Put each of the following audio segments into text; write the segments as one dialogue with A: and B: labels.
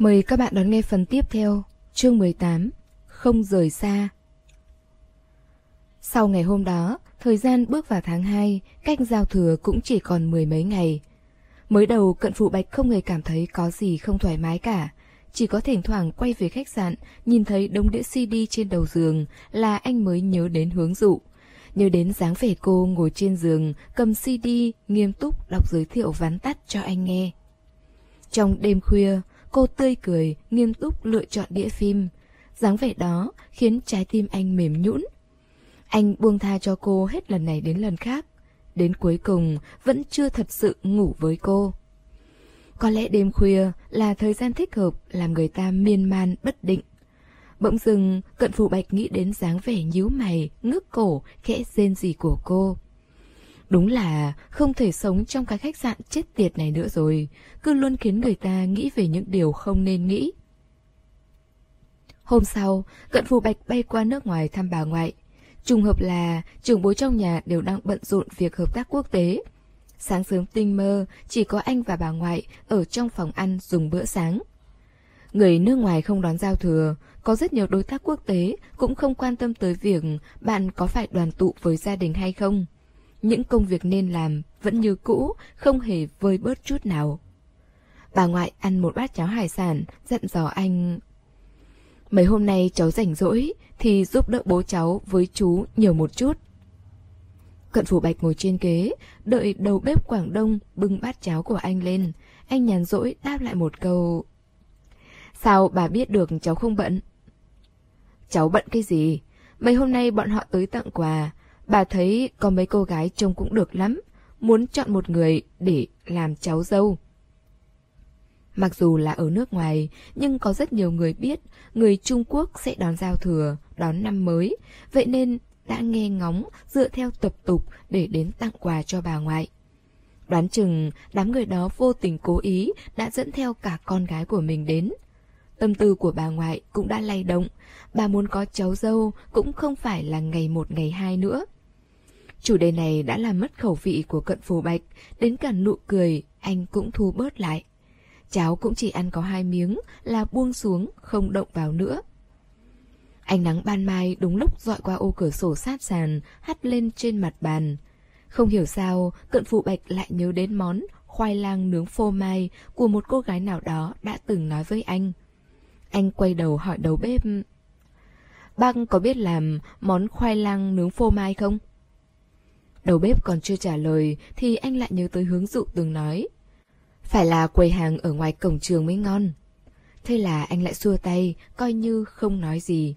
A: Mời các bạn đón nghe phần tiếp theo, chương 18, Không rời xa. Sau ngày hôm đó, thời gian bước vào tháng 2, cách giao thừa cũng chỉ còn mười mấy ngày. Mới đầu cận phụ bạch không hề cảm thấy có gì không thoải mái cả, chỉ có thỉnh thoảng quay về khách sạn, nhìn thấy đống đĩa CD trên đầu giường là anh mới nhớ đến hướng dụ. Nhớ đến dáng vẻ cô ngồi trên giường, cầm CD, nghiêm túc đọc giới thiệu vắn tắt cho anh nghe. Trong đêm khuya, cô tươi cười, nghiêm túc lựa chọn đĩa phim. dáng vẻ đó khiến trái tim anh mềm nhũn. Anh buông tha cho cô hết lần này đến lần khác. Đến cuối cùng vẫn chưa thật sự ngủ với cô. Có lẽ đêm khuya là thời gian thích hợp làm người ta miên man bất định. Bỗng dưng, cận phù bạch nghĩ đến dáng vẻ nhíu mày, ngước cổ, khẽ rên gì của cô. Đúng là không thể sống trong cái khách sạn chết tiệt này nữa rồi, cứ luôn khiến người ta nghĩ về những điều không nên nghĩ. Hôm sau, cận phù bạch bay qua nước ngoài thăm bà ngoại. Trùng hợp là trưởng bối trong nhà đều đang bận rộn việc hợp tác quốc tế. Sáng sớm tinh mơ, chỉ có anh và bà ngoại ở trong phòng ăn dùng bữa sáng. Người nước ngoài không đón giao thừa, có rất nhiều đối tác quốc tế cũng không quan tâm tới việc bạn có phải đoàn tụ với gia đình hay không. Những công việc nên làm vẫn như cũ, không hề vơi bớt chút nào. Bà ngoại ăn một bát cháo hải sản, dặn dò anh. Mấy hôm nay cháu rảnh rỗi, thì giúp đỡ bố cháu với chú nhiều một chút. Cận phủ bạch ngồi trên ghế, đợi đầu bếp Quảng Đông bưng bát cháo của anh lên. Anh nhàn rỗi đáp lại một câu. Sao bà biết được cháu không bận? Cháu bận cái gì? Mấy hôm nay bọn họ tới tặng quà. Bà thấy có mấy cô gái trông cũng được lắm. Muốn chọn một người để làm cháu dâu. Mặc dù là ở nước ngoài, nhưng có rất nhiều người biết người Trung Quốc sẽ đón giao thừa, đón năm mới. Vậy nên đã nghe ngóng dựa theo tập tục để đến tặng quà cho bà ngoại. Đoán chừng đám người đó vô tình cố ý đã dẫn theo cả con gái của mình đến. Tâm tư của bà ngoại cũng đã lay động, bà muốn có cháu dâu cũng không phải là ngày một ngày hai nữa. Chủ đề này đã làm mất khẩu vị của cận phù bạch, đến cả nụ cười anh cũng thu bớt lại. Cháu cũng chỉ ăn có hai miếng là buông xuống, không động vào nữa. Ánh nắng ban mai đúng lúc dọi qua ô cửa sổ sát sàn, hắt lên trên mặt bàn. Không hiểu sao, cận phụ bạch lại nhớ đến món khoai lang nướng phô mai của một cô gái nào đó đã từng nói với anh. Anh quay đầu hỏi đầu bếp. Bác có biết làm món khoai lang nướng phô mai không? Đầu bếp còn chưa trả lời thì anh lại nhớ tới hướng dụ từng nói. Phải là quầy hàng ở ngoài cổng trường mới ngon. Thế là anh lại xua tay, coi như không nói gì.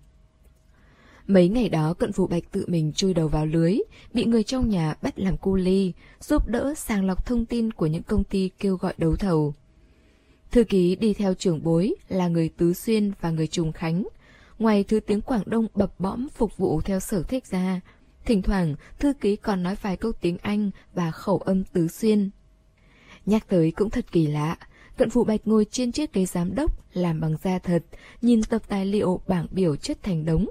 A: Mấy ngày đó cận phụ bạch tự mình chui đầu vào lưới, bị người trong nhà bắt làm cu ly, giúp đỡ sàng lọc thông tin của những công ty kêu gọi đấu thầu. Thư ký đi theo trưởng bối là người Tứ Xuyên và người Trùng Khánh. Ngoài thứ tiếng Quảng Đông bập bõm phục vụ theo sở thích ra, thỉnh thoảng thư ký còn nói vài câu tiếng Anh và khẩu âm Tứ Xuyên. Nhắc tới cũng thật kỳ lạ, Cận Phụ Bạch ngồi trên chiếc ghế giám đốc làm bằng da thật, nhìn tập tài liệu bảng biểu chất thành đống.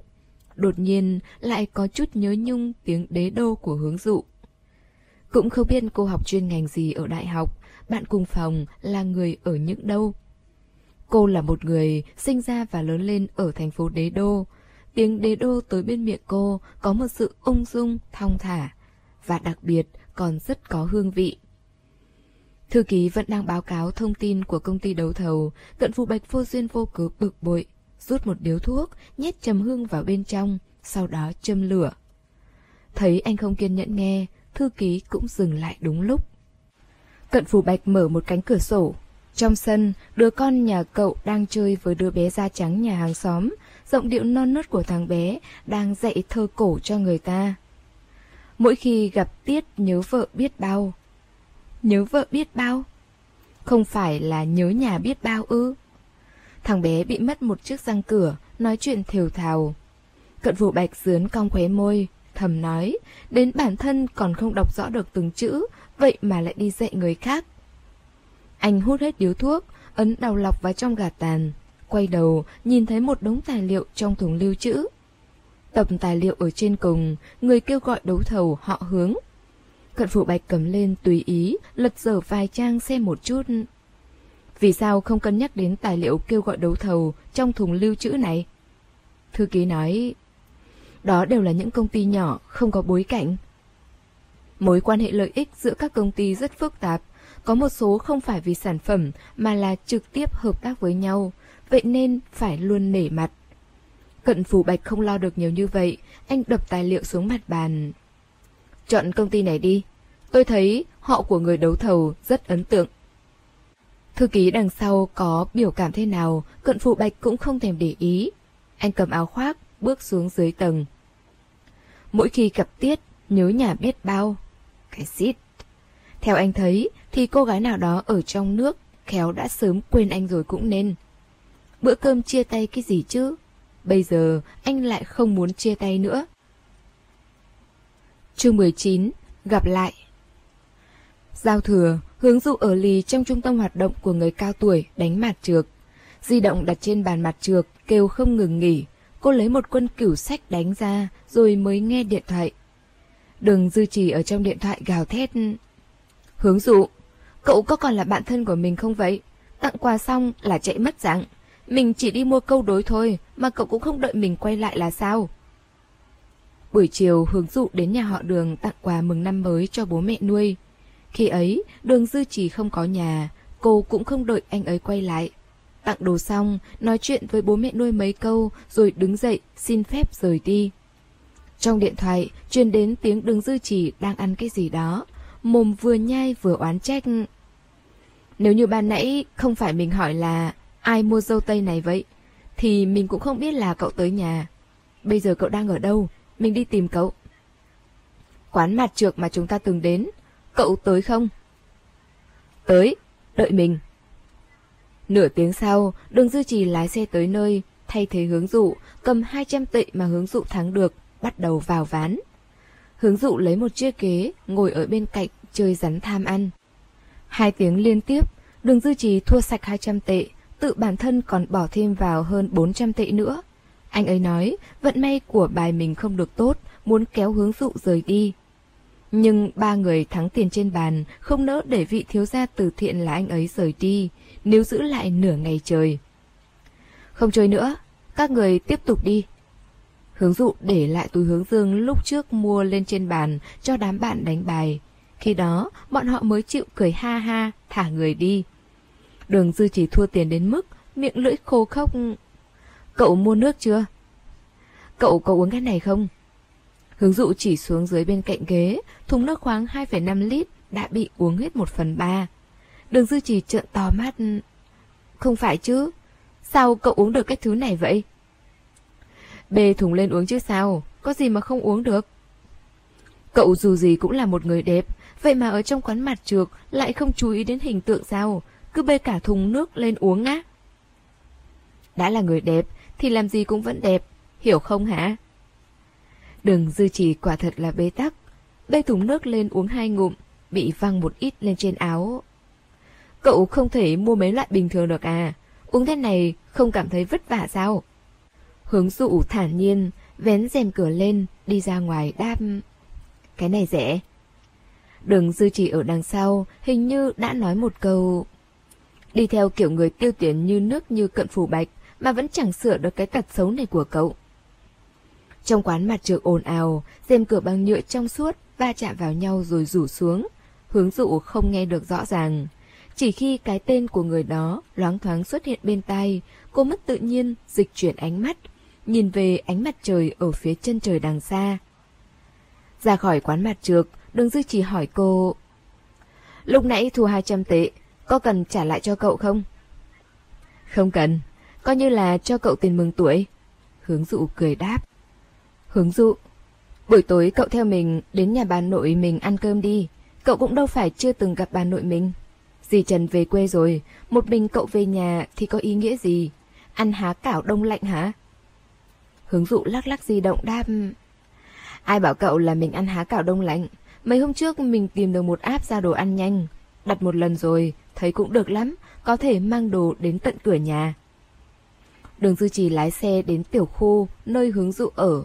A: Đột nhiên lại có chút nhớ nhung tiếng đế đô của hướng dụ. Cũng không biết cô học chuyên ngành gì ở đại học, bạn cùng phòng là người ở những đâu. Cô là một người sinh ra và lớn lên ở thành phố Đế Đô. Tiếng Đế Đô tới bên miệng cô có một sự ung dung, thong thả, và đặc biệt còn rất có hương vị. Thư ký vẫn đang báo cáo thông tin của công ty đấu thầu, cận phụ bạch vô duyên vô cớ bực bội, rút một điếu thuốc, nhét trầm hương vào bên trong, sau đó châm lửa. Thấy anh không kiên nhẫn nghe, thư ký cũng dừng lại đúng lúc. Cận phù bạch mở một cánh cửa sổ. Trong sân, đứa con nhà cậu đang chơi với đứa bé da trắng nhà hàng xóm, giọng điệu non nớt của thằng bé đang dạy thơ cổ cho người ta. Mỗi khi gặp Tiết nhớ vợ biết bao. Nhớ vợ biết bao? Không phải là nhớ nhà biết bao ư? Thằng bé bị mất một chiếc răng cửa, nói chuyện thều thào. Cận vụ bạch dướn cong khóe môi, thầm nói, đến bản thân còn không đọc rõ được từng chữ, vậy mà lại đi dạy người khác. Anh hút hết điếu thuốc, ấn đầu lọc vào trong gà tàn, quay đầu nhìn thấy một đống tài liệu trong thùng lưu trữ. Tập tài liệu ở trên cùng, người kêu gọi đấu thầu họ hướng. Cận phụ bạch cầm lên tùy ý, lật dở vài trang xem một chút. Vì sao không cân nhắc đến tài liệu kêu gọi đấu thầu trong thùng lưu trữ này? Thư ký nói, đó đều là những công ty nhỏ, không có bối cảnh. Mối quan hệ lợi ích giữa các công ty rất phức tạp, có một số không phải vì sản phẩm mà là trực tiếp hợp tác với nhau, vậy nên phải luôn nể mặt. Cận Phủ Bạch không lo được nhiều như vậy, anh đập tài liệu xuống mặt bàn. Chọn công ty này đi, tôi thấy họ của người đấu thầu rất ấn tượng. Thư ký đằng sau có biểu cảm thế nào, cận Phủ Bạch cũng không thèm để ý. Anh cầm áo khoác, bước xuống dưới tầng. Mỗi khi gặp Tiết, nhớ nhà biết bao. Cái xít. Theo anh thấy, thì cô gái nào đó ở trong nước, khéo đã sớm quên anh rồi cũng nên. Bữa cơm chia tay cái gì chứ? Bây giờ anh lại không muốn chia tay nữa. Chương 19 Gặp lại Giao thừa, hướng dụ ở lì trong trung tâm hoạt động của người cao tuổi đánh mặt trược. Di động đặt trên bàn mặt trược, kêu không ngừng nghỉ. Cô lấy một quân cửu sách đánh ra, rồi mới nghe điện thoại. Đừng dư trì ở trong điện thoại gào thét. Hướng dụ, cậu có còn là bạn thân của mình không vậy? Tặng quà xong là chạy mất dạng. Mình chỉ đi mua câu đối thôi, mà cậu cũng không đợi mình quay lại là sao? Buổi chiều hướng dụ đến nhà họ đường tặng quà mừng năm mới cho bố mẹ nuôi. Khi ấy, đường dư chỉ không có nhà, cô cũng không đợi anh ấy quay lại. Tặng đồ xong, nói chuyện với bố mẹ nuôi mấy câu rồi đứng dậy xin phép rời đi. Trong điện thoại, truyền đến tiếng đường dư chỉ đang ăn cái gì đó, mồm vừa nhai vừa oán trách. Nếu như ban nãy không phải mình hỏi là ai mua dâu tây này vậy, thì mình cũng không biết là cậu tới nhà. Bây giờ cậu đang ở đâu, mình đi tìm cậu. Quán mặt trược mà chúng ta từng đến, cậu tới không? Tới, đợi mình. Nửa tiếng sau, đường dư trì lái xe tới nơi, thay thế hướng dụ, cầm 200 tệ mà hướng dụ thắng được, bắt đầu vào ván. Hướng dụ lấy một chiếc ghế, ngồi ở bên cạnh, chơi rắn tham ăn. Hai tiếng liên tiếp, đường dư trì thua sạch 200 tệ, tự bản thân còn bỏ thêm vào hơn 400 tệ nữa. Anh ấy nói, vận may của bài mình không được tốt, muốn kéo hướng dụ rời đi. Nhưng ba người thắng tiền trên bàn, không nỡ để vị thiếu gia từ thiện là anh ấy rời đi, nếu giữ lại nửa ngày trời. Không chơi nữa, các người tiếp tục đi. Hướng dụ để lại túi hướng dương lúc trước mua lên trên bàn cho đám bạn đánh bài. Khi đó, bọn họ mới chịu cười ha ha, thả người đi. Đường dư chỉ thua tiền đến mức, miệng lưỡi khô khốc. Cậu mua nước chưa? Cậu có uống cái này không? Hướng dụ chỉ xuống dưới bên cạnh ghế, thùng nước khoáng 2,5 lít đã bị uống hết một phần ba. Đường dư chỉ trợn to mắt. Không phải chứ, sao cậu uống được cái thứ này vậy? Bê thùng lên uống chứ sao, có gì mà không uống được. Cậu dù gì cũng là một người đẹp, vậy mà ở trong quán mặt trược lại không chú ý đến hình tượng sao, cứ bê cả thùng nước lên uống á. Đã là người đẹp thì làm gì cũng vẫn đẹp, hiểu không hả? Đừng dư chỉ quả thật là bế tắc, bê thùng nước lên uống hai ngụm, bị văng một ít lên trên áo. Cậu không thể mua mấy loại bình thường được à, uống thế này không cảm thấy vất vả sao? Hướng dụ thản nhiên, vén rèm cửa lên, đi ra ngoài đáp. Cái này rẻ. Đường dư chỉ ở đằng sau, hình như đã nói một câu. Đi theo kiểu người tiêu tiền như nước như cận phủ bạch, mà vẫn chẳng sửa được cái tật xấu này của cậu. Trong quán mặt trược ồn ào, rèm cửa bằng nhựa trong suốt, va chạm vào nhau rồi rủ xuống. Hướng dụ không nghe được rõ ràng. Chỉ khi cái tên của người đó loáng thoáng xuất hiện bên tai, cô mất tự nhiên dịch chuyển ánh mắt, nhìn về ánh mặt trời ở phía chân trời đằng xa. Ra khỏi quán mặt trược, đường dư chỉ hỏi cô. Lúc nãy thu 200 tệ, có cần trả lại cho cậu không? Không cần, coi như là cho cậu tiền mừng tuổi. Hướng dụ cười đáp. Hướng dụ, buổi tối cậu theo mình đến nhà bà nội mình ăn cơm đi. Cậu cũng đâu phải chưa từng gặp bà nội mình. Dì Trần về quê rồi, một mình cậu về nhà thì có ý nghĩa gì? Ăn há cảo đông lạnh hả? Hướng dụ lắc lắc di động đáp. Ai bảo cậu là mình ăn há cảo đông lạnh? Mấy hôm trước mình tìm được một app ra đồ ăn nhanh. Đặt một lần rồi, thấy cũng được lắm, có thể mang đồ đến tận cửa nhà. Đường Dư Trì lái xe đến tiểu khu, nơi hướng dụ ở.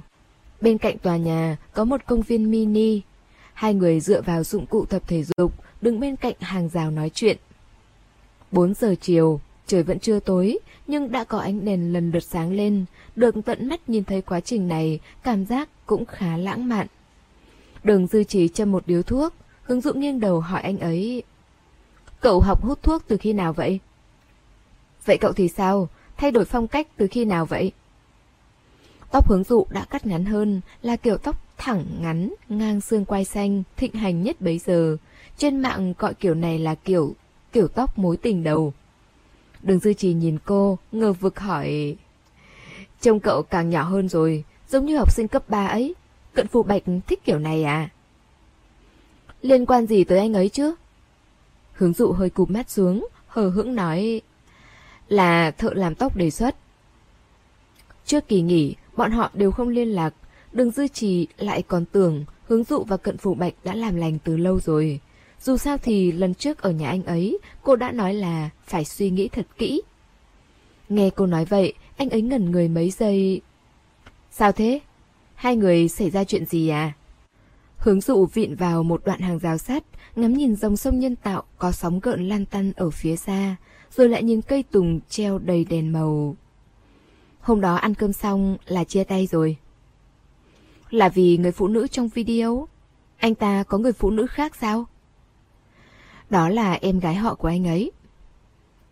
A: Bên cạnh tòa nhà có một công viên mini. Hai người dựa vào dụng cụ tập thể dục, đứng bên cạnh hàng rào nói chuyện. 4 giờ chiều, trời vẫn chưa tối, nhưng đã có ánh đèn lần lượt sáng lên, được tận mắt nhìn thấy quá trình này, cảm giác cũng khá lãng mạn. Đường dư trì châm một điếu thuốc, hướng dụ nghiêng đầu hỏi anh ấy. Cậu học hút thuốc từ khi nào vậy? Vậy cậu thì sao? Thay đổi phong cách từ khi nào vậy? Tóc hướng dụ đã cắt ngắn hơn, là kiểu tóc thẳng ngắn, ngang xương quai xanh, thịnh hành nhất bấy giờ. Trên mạng gọi kiểu này là kiểu, kiểu tóc mối tình đầu. Đường dư trì nhìn cô, ngờ vực hỏi. Trông cậu càng nhỏ hơn rồi, giống như học sinh cấp 3 ấy. Cận phù bạch thích kiểu này à? Liên quan gì tới anh ấy chứ? Hướng dụ hơi cụp mắt xuống, hờ hững nói là thợ làm tóc đề xuất. Trước kỳ nghỉ, bọn họ đều không liên lạc, đừng dư trì lại còn tưởng hướng dụ và cận phủ bạch đã làm lành từ lâu rồi. Dù sao thì lần trước ở nhà anh ấy, cô đã nói là phải suy nghĩ thật kỹ. Nghe cô nói vậy, anh ấy ngẩn người mấy giây. Sao thế? Hai người xảy ra chuyện gì à? Hướng dụ vịn vào một đoạn hàng rào sắt, ngắm nhìn dòng sông nhân tạo có sóng gợn lan tăn ở phía xa, rồi lại nhìn cây tùng treo đầy đèn màu. Hôm đó ăn cơm xong là chia tay rồi. Là vì người phụ nữ trong video? Anh ta có người phụ nữ khác sao? Đó là em gái họ của anh ấy.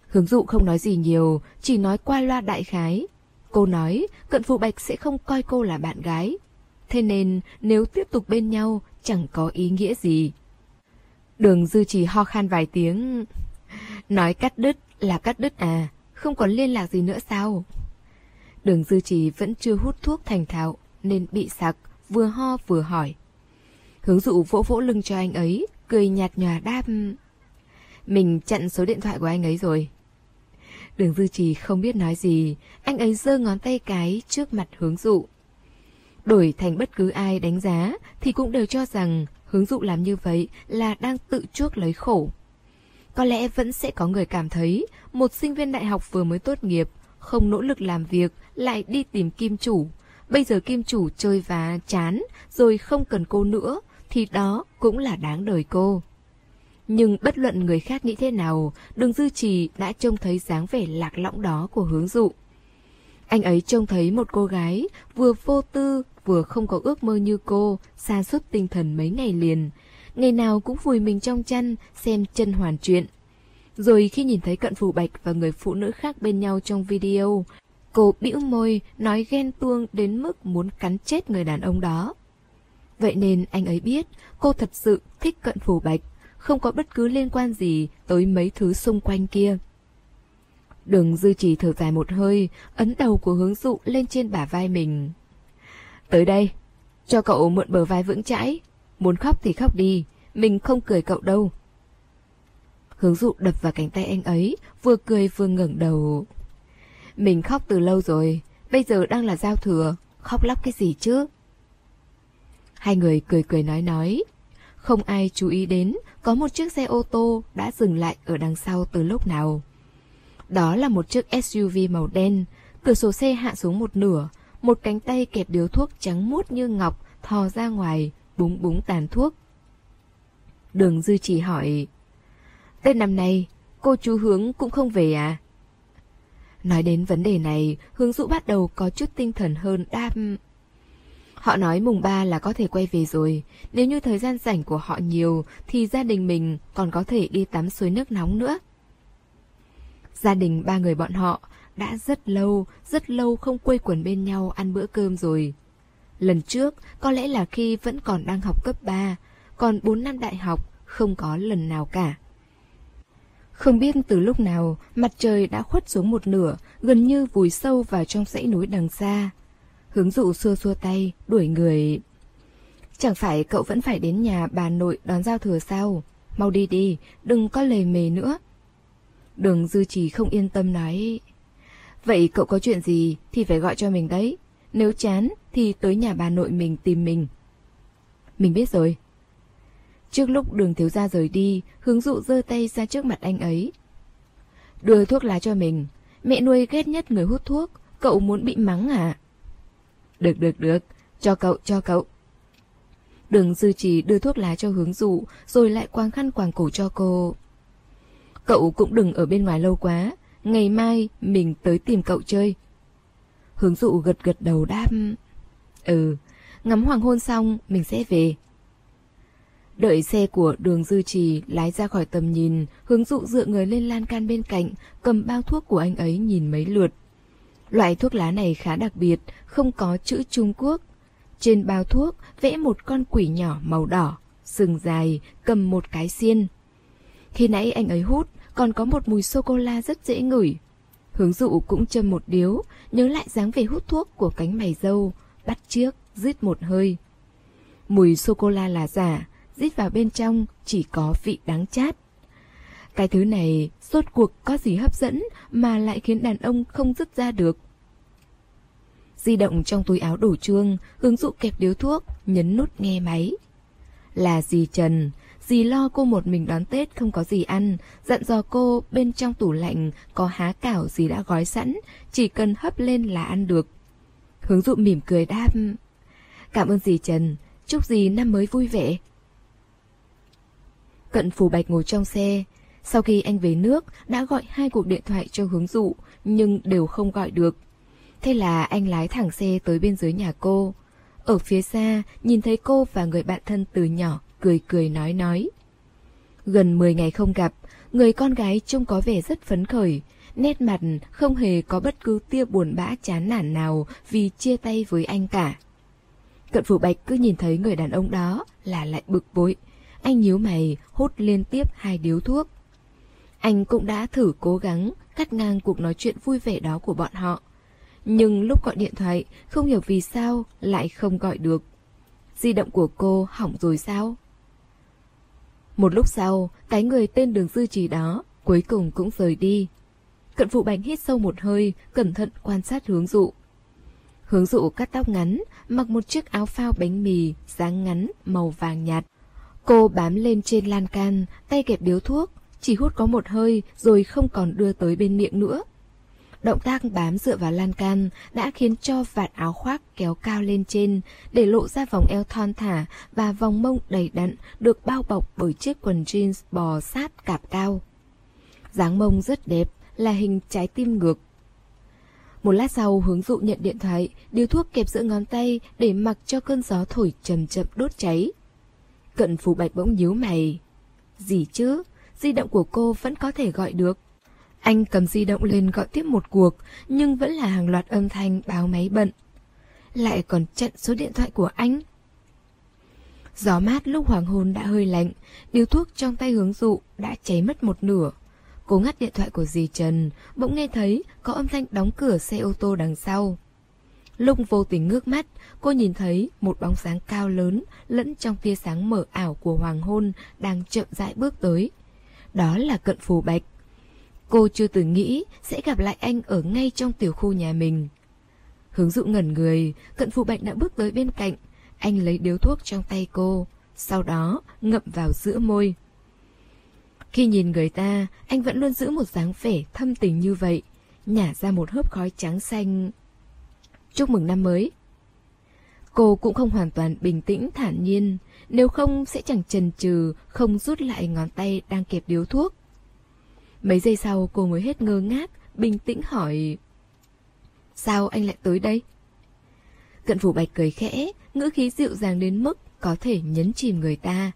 A: Hướng dụ không nói gì nhiều, chỉ nói qua loa đại khái. Cô nói cận phụ bạch sẽ không coi cô là bạn gái. Thế nên nếu tiếp tục bên nhau chẳng có ý nghĩa gì. Đường dư trì ho khan vài tiếng. Nói cắt đứt là cắt đứt à, không còn liên lạc gì nữa sao? Đường dư trì vẫn chưa hút thuốc thành thạo nên bị sặc, vừa ho vừa hỏi. Hướng dụ vỗ vỗ lưng cho anh ấy, cười nhạt nhòa đáp. Mình chặn số điện thoại của anh ấy rồi. Đường dư trì không biết nói gì, anh ấy giơ ngón tay cái trước mặt hướng dụ. Đổi thành bất cứ ai đánh giá thì cũng đều cho rằng hướng dụ làm như vậy là đang tự chuốc lấy khổ. Có lẽ vẫn sẽ có người cảm thấy một sinh viên đại học vừa mới tốt nghiệp, không nỗ lực làm việc, lại đi tìm kim chủ. Bây giờ kim chủ chơi và chán, rồi không cần cô nữa, thì đó cũng là đáng đời cô. Nhưng bất luận người khác nghĩ thế nào, đường dư trì đã trông thấy dáng vẻ lạc lõng đó của hướng dụ. Anh ấy trông thấy một cô gái vừa vô tư vừa không có ước mơ như cô, xa suốt tinh thần mấy ngày liền, ngày nào cũng vùi mình trong chăn xem chân hoàn chuyện. Rồi khi nhìn thấy cận phù bạch và người phụ nữ khác bên nhau trong video, cô bĩu môi nói ghen tuông đến mức muốn cắn chết người đàn ông đó. Vậy nên anh ấy biết cô thật sự thích cận phù bạch, không có bất cứ liên quan gì tới mấy thứ xung quanh kia. Đường dư chỉ thở dài một hơi, ấn đầu của hướng dụ lên trên bả vai mình. Tới đây, cho cậu mượn bờ vai vững chãi, Muốn khóc thì khóc đi, mình không cười cậu đâu. Hướng dụ đập vào cánh tay anh ấy, vừa cười vừa ngẩng đầu. Mình khóc từ lâu rồi, bây giờ đang là giao thừa, khóc lóc cái gì chứ? Hai người cười cười nói nói. Không ai chú ý đến có một chiếc xe ô tô đã dừng lại ở đằng sau từ lúc nào. Đó là một chiếc SUV màu đen, cửa sổ xe hạ xuống một nửa, một cánh tay kẹp điếu thuốc trắng muốt như ngọc thò ra ngoài, búng búng tàn thuốc. Đường dư chỉ hỏi, Tết năm nay, cô chú Hướng cũng không về à? Nói đến vấn đề này, Hướng Dũ bắt đầu có chút tinh thần hơn đam. Họ nói mùng ba là có thể quay về rồi, nếu như thời gian rảnh của họ nhiều thì gia đình mình còn có thể đi tắm suối nước nóng nữa. Gia đình ba người bọn họ đã rất lâu, rất lâu không quây quần bên nhau ăn bữa cơm rồi. Lần trước có lẽ là khi vẫn còn đang học cấp 3, còn 4 năm đại học không có lần nào cả. Không biết từ lúc nào, mặt trời đã khuất xuống một nửa, gần như vùi sâu vào trong dãy núi đằng xa. Hướng dụ xua xua tay, đuổi người. Chẳng phải cậu vẫn phải đến nhà bà nội đón giao thừa sao? Mau đi đi, đừng có lề mề nữa. Đường dư trì không yên tâm nói. Vậy cậu có chuyện gì thì phải gọi cho mình đấy. Nếu chán thì tới nhà bà nội mình tìm mình. Mình biết rồi. Trước lúc đường thiếu gia rời đi, hướng dụ giơ tay ra trước mặt anh ấy. Đưa thuốc lá cho mình. Mẹ nuôi ghét nhất người hút thuốc. Cậu muốn bị mắng à? Được được được. Cho cậu, cho cậu. Đường dư trì đưa thuốc lá cho hướng dụ, rồi lại quàng khăn quàng cổ cho cô. Cậu cũng đừng ở bên ngoài lâu quá, ngày mai mình tới tìm cậu chơi. Hướng dụ gật gật đầu đáp. Ừ, ngắm hoàng hôn xong mình sẽ về. Đợi xe của đường dư trì lái ra khỏi tầm nhìn, hướng dụ dựa người lên lan can bên cạnh, cầm bao thuốc của anh ấy nhìn mấy lượt. Loại thuốc lá này khá đặc biệt, không có chữ Trung Quốc. Trên bao thuốc vẽ một con quỷ nhỏ màu đỏ, sừng dài, cầm một cái xiên. Khi nãy anh ấy hút, còn có một mùi sô-cô-la rất dễ ngửi. Hướng dụ cũng châm một điếu, nhớ lại dáng vẻ hút thuốc của cánh mày dâu, bắt chiếc, rít một hơi. Mùi sô-cô-la là giả, rít vào bên trong chỉ có vị đắng chát. Cái thứ này rốt cuộc có gì hấp dẫn mà lại khiến đàn ông không dứt ra được. Di động trong túi áo đổ chuông, hướng dụ kẹp điếu thuốc, nhấn nút nghe máy. Là gì Trần, dì lo cô một mình đón Tết không có gì ăn, dặn dò cô bên trong tủ lạnh có há cảo gì đã gói sẵn, chỉ cần hấp lên là ăn được. Hướng dụ mỉm cười đáp. Cảm ơn dì Trần, chúc dì năm mới vui vẻ. Cận Phủ Bạch ngồi trong xe. Sau khi anh về nước, đã gọi hai cuộc điện thoại cho hướng dụ, nhưng đều không gọi được. Thế là anh lái thẳng xe tới bên dưới nhà cô. Ở phía xa, nhìn thấy cô và người bạn thân từ nhỏ, cười cười nói nói. Gần 10 ngày không gặp, người con gái trông có vẻ rất phấn khởi, nét mặt không hề có bất cứ tia buồn bã chán nản nào vì chia tay với anh cả. Cận Phủ Bạch cứ nhìn thấy người đàn ông đó là lại bực bội. Anh nhíu mày, hút liên tiếp hai điếu thuốc. Anh cũng đã thử cố gắng cắt ngang cuộc nói chuyện vui vẻ đó của bọn họ. Nhưng lúc gọi điện thoại, không hiểu vì sao lại không gọi được. Di động của cô hỏng rồi sao? Một lúc sau, cái người tên đường dư trì đó cuối cùng cũng rời đi. Cận phụ bánh hít sâu một hơi, cẩn thận quan sát hướng dụ. Hướng dụ cắt tóc ngắn, mặc một chiếc áo phao bánh mì, dáng ngắn, màu vàng nhạt. Cô bám lên trên lan can, tay kẹp điếu thuốc, chỉ hút có một hơi rồi không còn đưa tới bên miệng nữa. Động tác bám dựa vào lan can đã khiến cho vạt áo khoác kéo cao lên trên để lộ ra vòng eo thon thả và vòng mông đầy đặn được bao bọc bởi chiếc quần jeans bò sát cạp cao. dáng mông rất đẹp, là hình trái tim ngược. Một lát sau hướng dụ nhận điện thoại, điếu thuốc kẹp giữa ngón tay để mặc cho cơn gió thổi chậm chậm đốt cháy. Cận phù bạch bỗng nhíu mày. Gì chứ? Di động của cô vẫn có thể gọi được. Anh cầm di động lên gọi tiếp một cuộc, nhưng vẫn là hàng loạt âm thanh báo máy bận. Lại còn chặn số điện thoại của anh. Gió mát lúc hoàng hôn đã hơi lạnh, điếu thuốc trong tay hướng dụ đã cháy mất một nửa. Cố ngắt điện thoại của dì Trần, bỗng nghe thấy có âm thanh đóng cửa xe ô tô đằng sau. Lúc vô tình ngước mắt, cô nhìn thấy một bóng sáng cao lớn lẫn trong tia sáng mở ảo của hoàng hôn đang chậm rãi bước tới. Đó là cận phù bạch. Cô chưa từng nghĩ sẽ gặp lại anh ở ngay trong tiểu khu nhà mình. Hướng dụ ngẩn người, cận phụ bệnh đã bước tới bên cạnh. Anh lấy điếu thuốc trong tay cô, sau đó ngậm vào giữa môi. Khi nhìn người ta, anh vẫn luôn giữ một dáng vẻ thâm tình như vậy, nhả ra một hớp khói trắng xanh. Chúc mừng năm mới. Cô cũng không hoàn toàn bình tĩnh thản nhiên, nếu không sẽ chẳng chần chừ không rút lại ngón tay đang kẹp điếu thuốc. Mấy giây sau cô mới hết ngơ ngác, bình tĩnh hỏi Sao anh lại tới đây? Cận phủ bạch cười khẽ, ngữ khí dịu dàng đến mức có thể nhấn chìm người ta.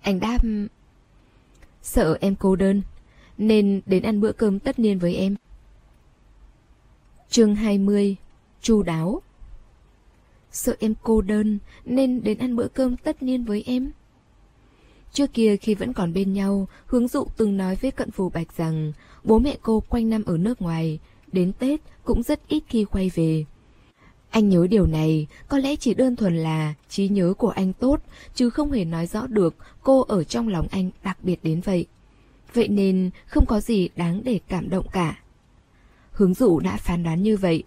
A: Anh đáp Sợ em cô đơn, nên đến ăn bữa cơm tất niên với em. chương 20 Chu đáo Sợ em cô đơn nên đến ăn bữa cơm tất niên với em. Trước kia khi vẫn còn bên nhau, hướng dụ từng nói với cận phù bạch rằng bố mẹ cô quanh năm ở nước ngoài, đến Tết cũng rất ít khi quay về. Anh nhớ điều này, có lẽ chỉ đơn thuần là trí nhớ của anh tốt, chứ không hề nói rõ được cô ở trong lòng anh đặc biệt đến vậy. Vậy nên không có gì đáng để cảm động cả. Hướng dụ đã phán đoán như vậy.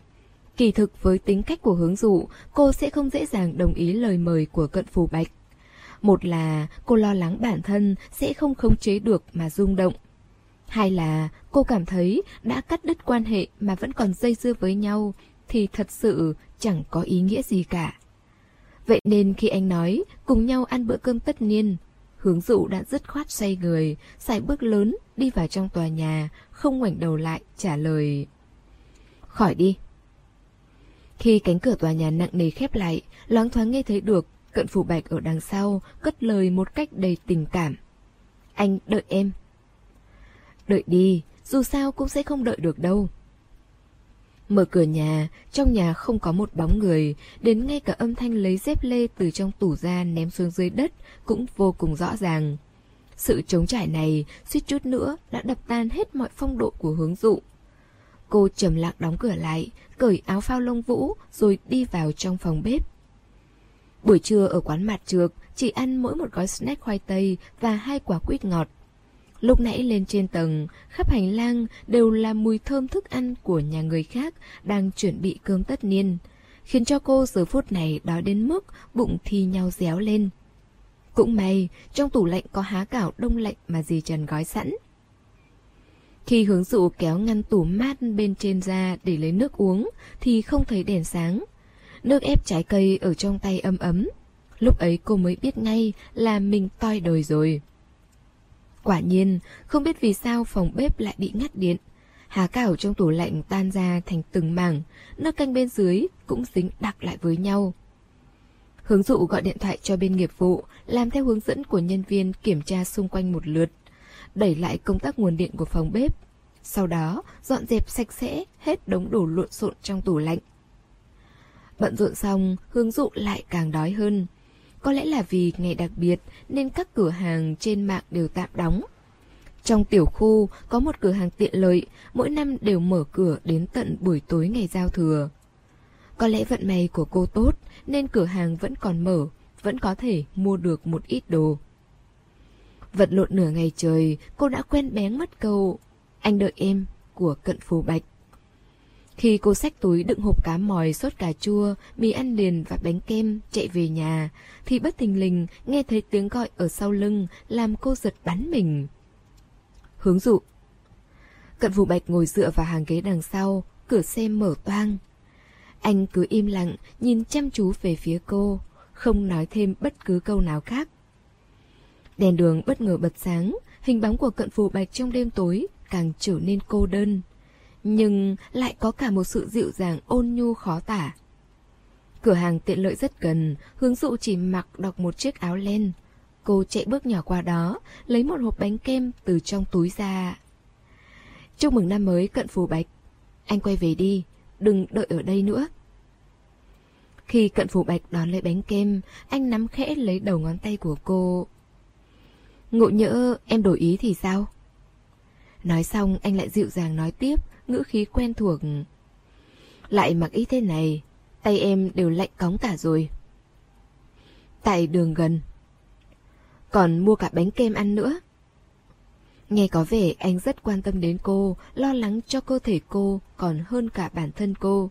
A: Kỳ thực với tính cách của hướng dụ, cô sẽ không dễ dàng đồng ý lời mời của cận phù bạch. Một là cô lo lắng bản thân sẽ không khống chế được mà rung động. Hai là cô cảm thấy đã cắt đứt quan hệ mà vẫn còn dây dưa với nhau thì thật sự chẳng có ý nghĩa gì cả. Vậy nên khi anh nói cùng nhau ăn bữa cơm tất niên, Hướng dụ đã dứt khoát xoay người, sải bước lớn, đi vào trong tòa nhà, không ngoảnh đầu lại, trả lời. Khỏi đi. Khi cánh cửa tòa nhà nặng nề khép lại, loáng thoáng nghe thấy được, cận phủ bạch ở đằng sau, cất lời một cách đầy tình cảm. Anh đợi em. Đợi đi, dù sao cũng sẽ không đợi được đâu. Mở cửa nhà, trong nhà không có một bóng người, đến ngay cả âm thanh lấy dép lê từ trong tủ ra ném xuống dưới đất cũng vô cùng rõ ràng. Sự chống trải này suýt chút nữa đã đập tan hết mọi phong độ của hướng dụ. Cô trầm lặng đóng cửa lại, cởi áo phao lông vũ rồi đi vào trong phòng bếp. Buổi trưa ở quán mặt trược, chỉ ăn mỗi một gói snack khoai tây và hai quả quýt ngọt. Lúc nãy lên trên tầng, khắp hành lang đều là mùi thơm thức ăn của nhà người khác đang chuẩn bị cơm tất niên, khiến cho cô giờ phút này đói đến mức bụng thi nhau réo lên. Cũng may, trong tủ lạnh có há cảo đông lạnh mà dì Trần gói sẵn. Khi hướng dụ kéo ngăn tủ mát bên trên ra để lấy nước uống thì không thấy đèn sáng. Nước ép trái cây ở trong tay ấm ấm. Lúc ấy cô mới biết ngay là mình toi đời rồi. Quả nhiên, không biết vì sao phòng bếp lại bị ngắt điện. Há cảo trong tủ lạnh tan ra thành từng mảng, nước canh bên dưới cũng dính đặc lại với nhau. Hướng dụ gọi điện thoại cho bên nghiệp vụ, làm theo hướng dẫn của nhân viên kiểm tra xung quanh một lượt, đẩy lại công tác nguồn điện của phòng bếp. Sau đó, dọn dẹp sạch sẽ hết đống đồ lộn xộn trong tủ lạnh. Bận rộn xong, hướng dụ lại càng đói hơn. Có lẽ là vì ngày đặc biệt nên các cửa hàng trên mạng đều tạm đóng. Trong tiểu khu có một cửa hàng tiện lợi, mỗi năm đều mở cửa đến tận buổi tối ngày giao thừa. Có lẽ vận may của cô tốt nên cửa hàng vẫn còn mở, vẫn có thể mua được một ít đồ. Vật lộn nửa ngày trời, cô đã quen bén mất câu Anh đợi em của cận phù bạch. Khi cô xách túi đựng hộp cá mòi, sốt cà chua, mì ăn liền và bánh kem chạy về nhà, thì bất thình lình nghe thấy tiếng gọi ở sau lưng làm cô giật bắn mình. Hướng dụ Cận phù bạch ngồi dựa vào hàng ghế đằng sau, cửa xe mở toang. Anh cứ im lặng, nhìn chăm chú về phía cô, không nói thêm bất cứ câu nào khác. Đèn đường bất ngờ bật sáng, hình bóng của cận phù bạch trong đêm tối càng trở nên cô đơn nhưng lại có cả một sự dịu dàng ôn nhu khó tả. Cửa hàng tiện lợi rất gần, hướng dụ chỉ mặc đọc một chiếc áo len. Cô chạy bước nhỏ qua đó, lấy một hộp bánh kem từ trong túi ra. Chúc mừng năm mới cận phù bạch. Anh quay về đi, đừng đợi ở đây nữa. Khi cận phù bạch đón lấy bánh kem, anh nắm khẽ lấy đầu ngón tay của cô. Ngộ nhỡ em đổi ý thì sao? Nói xong anh lại dịu dàng nói tiếp, ngữ khí quen thuộc. Lại mặc ý thế này, tay em đều lạnh cóng cả rồi. Tại đường gần. Còn mua cả bánh kem ăn nữa. Nghe có vẻ anh rất quan tâm đến cô, lo lắng cho cơ thể cô còn hơn cả bản thân cô.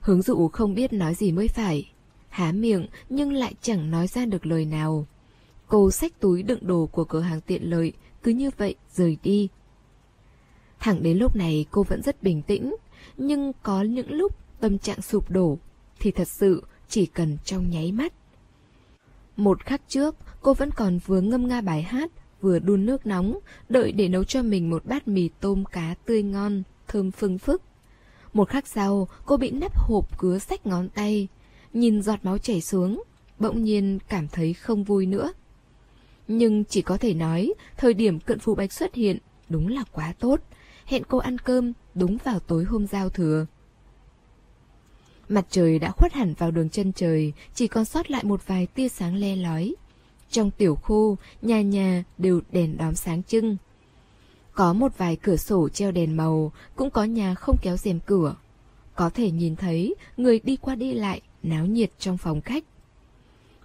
A: Hướng dụ không biết nói gì mới phải. Há miệng nhưng lại chẳng nói ra được lời nào. Cô xách túi đựng đồ của cửa hàng tiện lợi, cứ như vậy rời đi Thẳng đến lúc này cô vẫn rất bình tĩnh, nhưng có những lúc tâm trạng sụp đổ thì thật sự chỉ cần trong nháy mắt. Một khắc trước, cô vẫn còn vừa ngâm nga bài hát, vừa đun nước nóng, đợi để nấu cho mình một bát mì tôm cá tươi ngon, thơm phưng phức. Một khắc sau, cô bị nắp hộp cứa sách ngón tay, nhìn giọt máu chảy xuống, bỗng nhiên cảm thấy không vui nữa. Nhưng chỉ có thể nói, thời điểm cận phụ bạch xuất hiện đúng là quá tốt, hẹn cô ăn cơm đúng vào tối hôm giao thừa. Mặt trời đã khuất hẳn vào đường chân trời, chỉ còn sót lại một vài tia sáng le lói. Trong tiểu khu, nhà nhà đều đèn đóm sáng trưng. Có một vài cửa sổ treo đèn màu, cũng có nhà không kéo rèm cửa. Có thể nhìn thấy người đi qua đi lại, náo nhiệt trong phòng khách.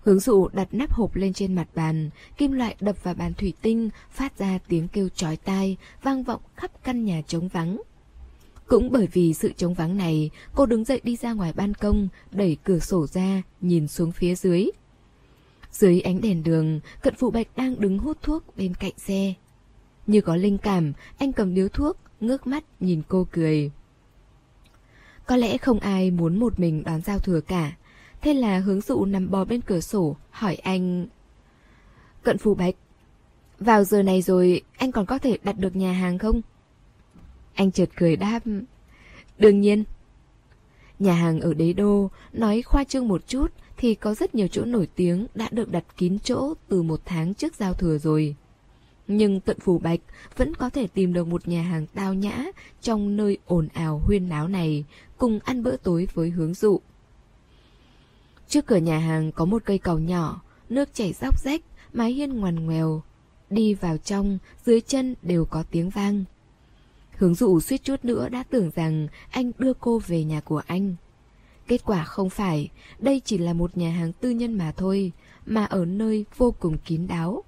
A: Hướng dụ đặt nắp hộp lên trên mặt bàn, kim loại đập vào bàn thủy tinh, phát ra tiếng kêu chói tai, vang vọng khắp căn nhà trống vắng. Cũng bởi vì sự trống vắng này, cô đứng dậy đi ra ngoài ban công, đẩy cửa sổ ra, nhìn xuống phía dưới. Dưới ánh đèn đường, cận phụ bạch đang đứng hút thuốc bên cạnh xe. Như có linh cảm, anh cầm điếu thuốc, ngước mắt nhìn cô cười. Có lẽ không ai muốn một mình đón giao thừa cả, Thế là hướng dụ nằm bò bên cửa sổ, hỏi anh... Cận Phù Bạch, vào giờ này rồi anh còn có thể đặt được nhà hàng không? Anh chợt cười đáp, đương nhiên. Nhà hàng ở đế đô, nói khoa trương một chút thì có rất nhiều chỗ nổi tiếng đã được đặt kín chỗ từ một tháng trước giao thừa rồi. Nhưng tận phủ bạch vẫn có thể tìm được một nhà hàng tao nhã trong nơi ồn ào huyên náo này, cùng ăn bữa tối với hướng dụ. Trước cửa nhà hàng có một cây cầu nhỏ, nước chảy róc rách, mái hiên ngoằn ngoèo. Đi vào trong, dưới chân đều có tiếng vang. Hướng dụ suýt chút nữa đã tưởng rằng anh đưa cô về nhà của anh. Kết quả không phải, đây chỉ là một nhà hàng tư nhân mà thôi, mà ở nơi vô cùng kín đáo.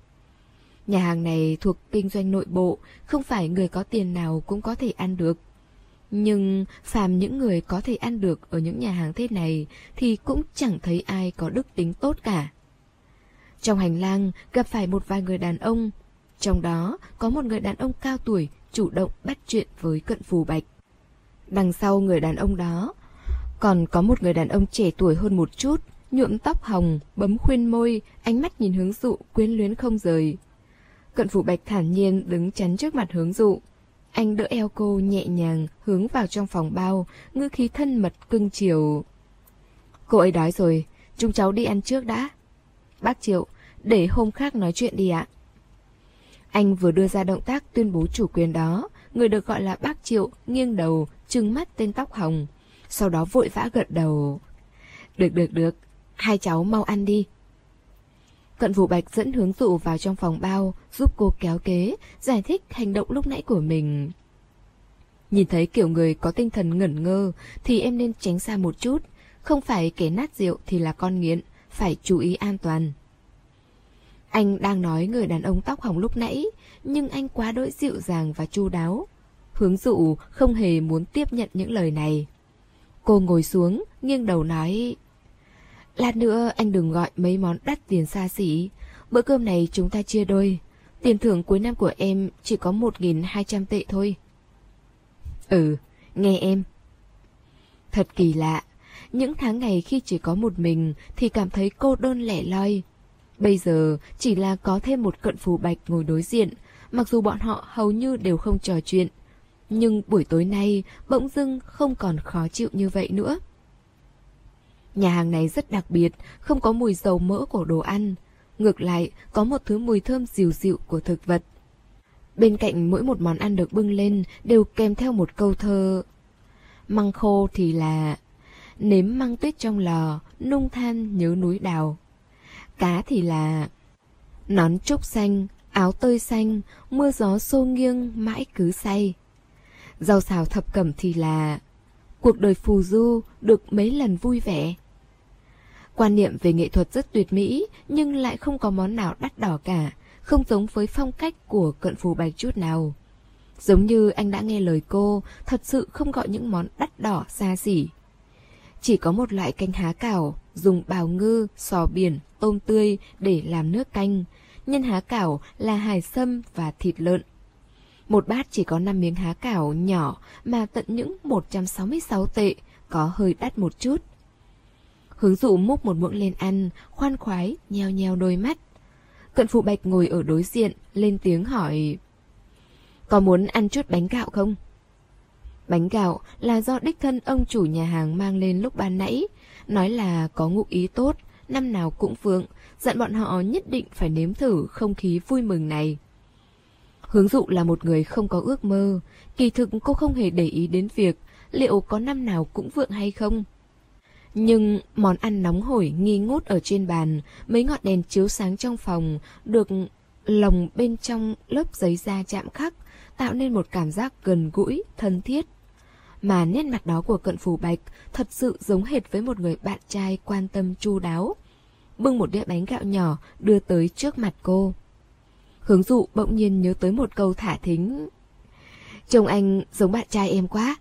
A: Nhà hàng này thuộc kinh doanh nội bộ, không phải người có tiền nào cũng có thể ăn được. Nhưng phàm những người có thể ăn được ở những nhà hàng thế này thì cũng chẳng thấy ai có đức tính tốt cả. Trong hành lang gặp phải một vài người đàn ông, trong đó có một người đàn ông cao tuổi chủ động bắt chuyện với cận phù bạch. Đằng sau người đàn ông đó, còn có một người đàn ông trẻ tuổi hơn một chút, nhuộm tóc hồng, bấm khuyên môi, ánh mắt nhìn hướng dụ quyến luyến không rời. Cận phủ bạch thản nhiên đứng chắn trước mặt hướng dụ. Anh đỡ eo cô nhẹ nhàng hướng vào trong phòng bao, ngư khí thân mật cưng chiều. Cô ấy đói rồi, chúng cháu đi ăn trước đã. Bác Triệu, để hôm khác nói chuyện đi ạ. Anh vừa đưa ra động tác tuyên bố chủ quyền đó, người được gọi là bác Triệu nghiêng đầu, trừng mắt tên tóc hồng. Sau đó vội vã gật đầu. Được được được, hai cháu mau ăn đi. Cận Vũ Bạch dẫn hướng dụ vào trong phòng bao, giúp cô kéo kế, giải thích hành động lúc nãy của mình. Nhìn thấy kiểu người có tinh thần ngẩn ngơ thì em nên tránh xa một chút, không phải kẻ nát rượu thì là con nghiện, phải chú ý an toàn. Anh đang nói người đàn ông tóc hồng lúc nãy, nhưng anh quá đỗi dịu dàng và chu đáo. Hướng dụ không hề muốn tiếp nhận những lời này. Cô ngồi xuống, nghiêng đầu nói... Lát nữa anh đừng gọi mấy món đắt tiền xa xỉ. Bữa cơm này chúng ta chia đôi. Tiền thưởng cuối năm của em chỉ có 1.200 tệ thôi. Ừ, nghe em. Thật kỳ lạ. Những tháng ngày khi chỉ có một mình thì cảm thấy cô đơn lẻ loi. Bây giờ chỉ là có thêm một cận phù bạch ngồi đối diện, mặc dù bọn họ hầu như đều không trò chuyện. Nhưng buổi tối nay bỗng dưng không còn khó chịu như vậy nữa. Nhà hàng này rất đặc biệt, không có mùi dầu mỡ của đồ ăn. Ngược lại, có một thứ mùi thơm dịu dịu của thực vật. Bên cạnh mỗi một món ăn được bưng lên đều kèm theo một câu thơ. Măng khô thì là nếm măng tuyết trong lò, nung than nhớ núi đào. Cá thì là nón trúc xanh, áo tơi xanh, mưa gió xô nghiêng mãi cứ say. Rau xào thập cẩm thì là cuộc đời phù du được mấy lần vui vẻ. Quan niệm về nghệ thuật rất tuyệt mỹ nhưng lại không có món nào đắt đỏ cả, không giống với phong cách của cận phù bạch chút nào. Giống như anh đã nghe lời cô, thật sự không gọi những món đắt đỏ xa xỉ. Chỉ có một loại canh há cảo, dùng bào ngư, sò biển, tôm tươi để làm nước canh. Nhân há cảo là hải sâm và thịt lợn. Một bát chỉ có 5 miếng há cảo nhỏ mà tận những 166 tệ, có hơi đắt một chút. Hướng dụ múc một muỗng lên ăn, khoan khoái, nheo nheo đôi mắt. Cận phụ bạch ngồi ở đối diện, lên tiếng hỏi. Có muốn ăn chút bánh gạo không? Bánh gạo là do đích thân ông chủ nhà hàng mang lên lúc ban nãy, nói là có ngụ ý tốt, năm nào cũng vượng, dặn bọn họ nhất định phải nếm thử không khí vui mừng này. Hướng dụ là một người không có ước mơ, kỳ thực cô không hề để ý đến việc liệu có năm nào cũng vượng hay không. Nhưng món ăn nóng hổi nghi ngút ở trên bàn, mấy ngọn đèn chiếu sáng trong phòng, được lồng bên trong lớp giấy da chạm khắc, tạo nên một cảm giác gần gũi, thân thiết. Mà nét mặt đó của cận phù bạch thật sự giống hệt với một người bạn trai quan tâm chu đáo. Bưng một đĩa bánh gạo nhỏ đưa tới trước mặt cô. Hướng dụ bỗng nhiên nhớ tới một câu thả thính. Chồng anh giống bạn trai em quá.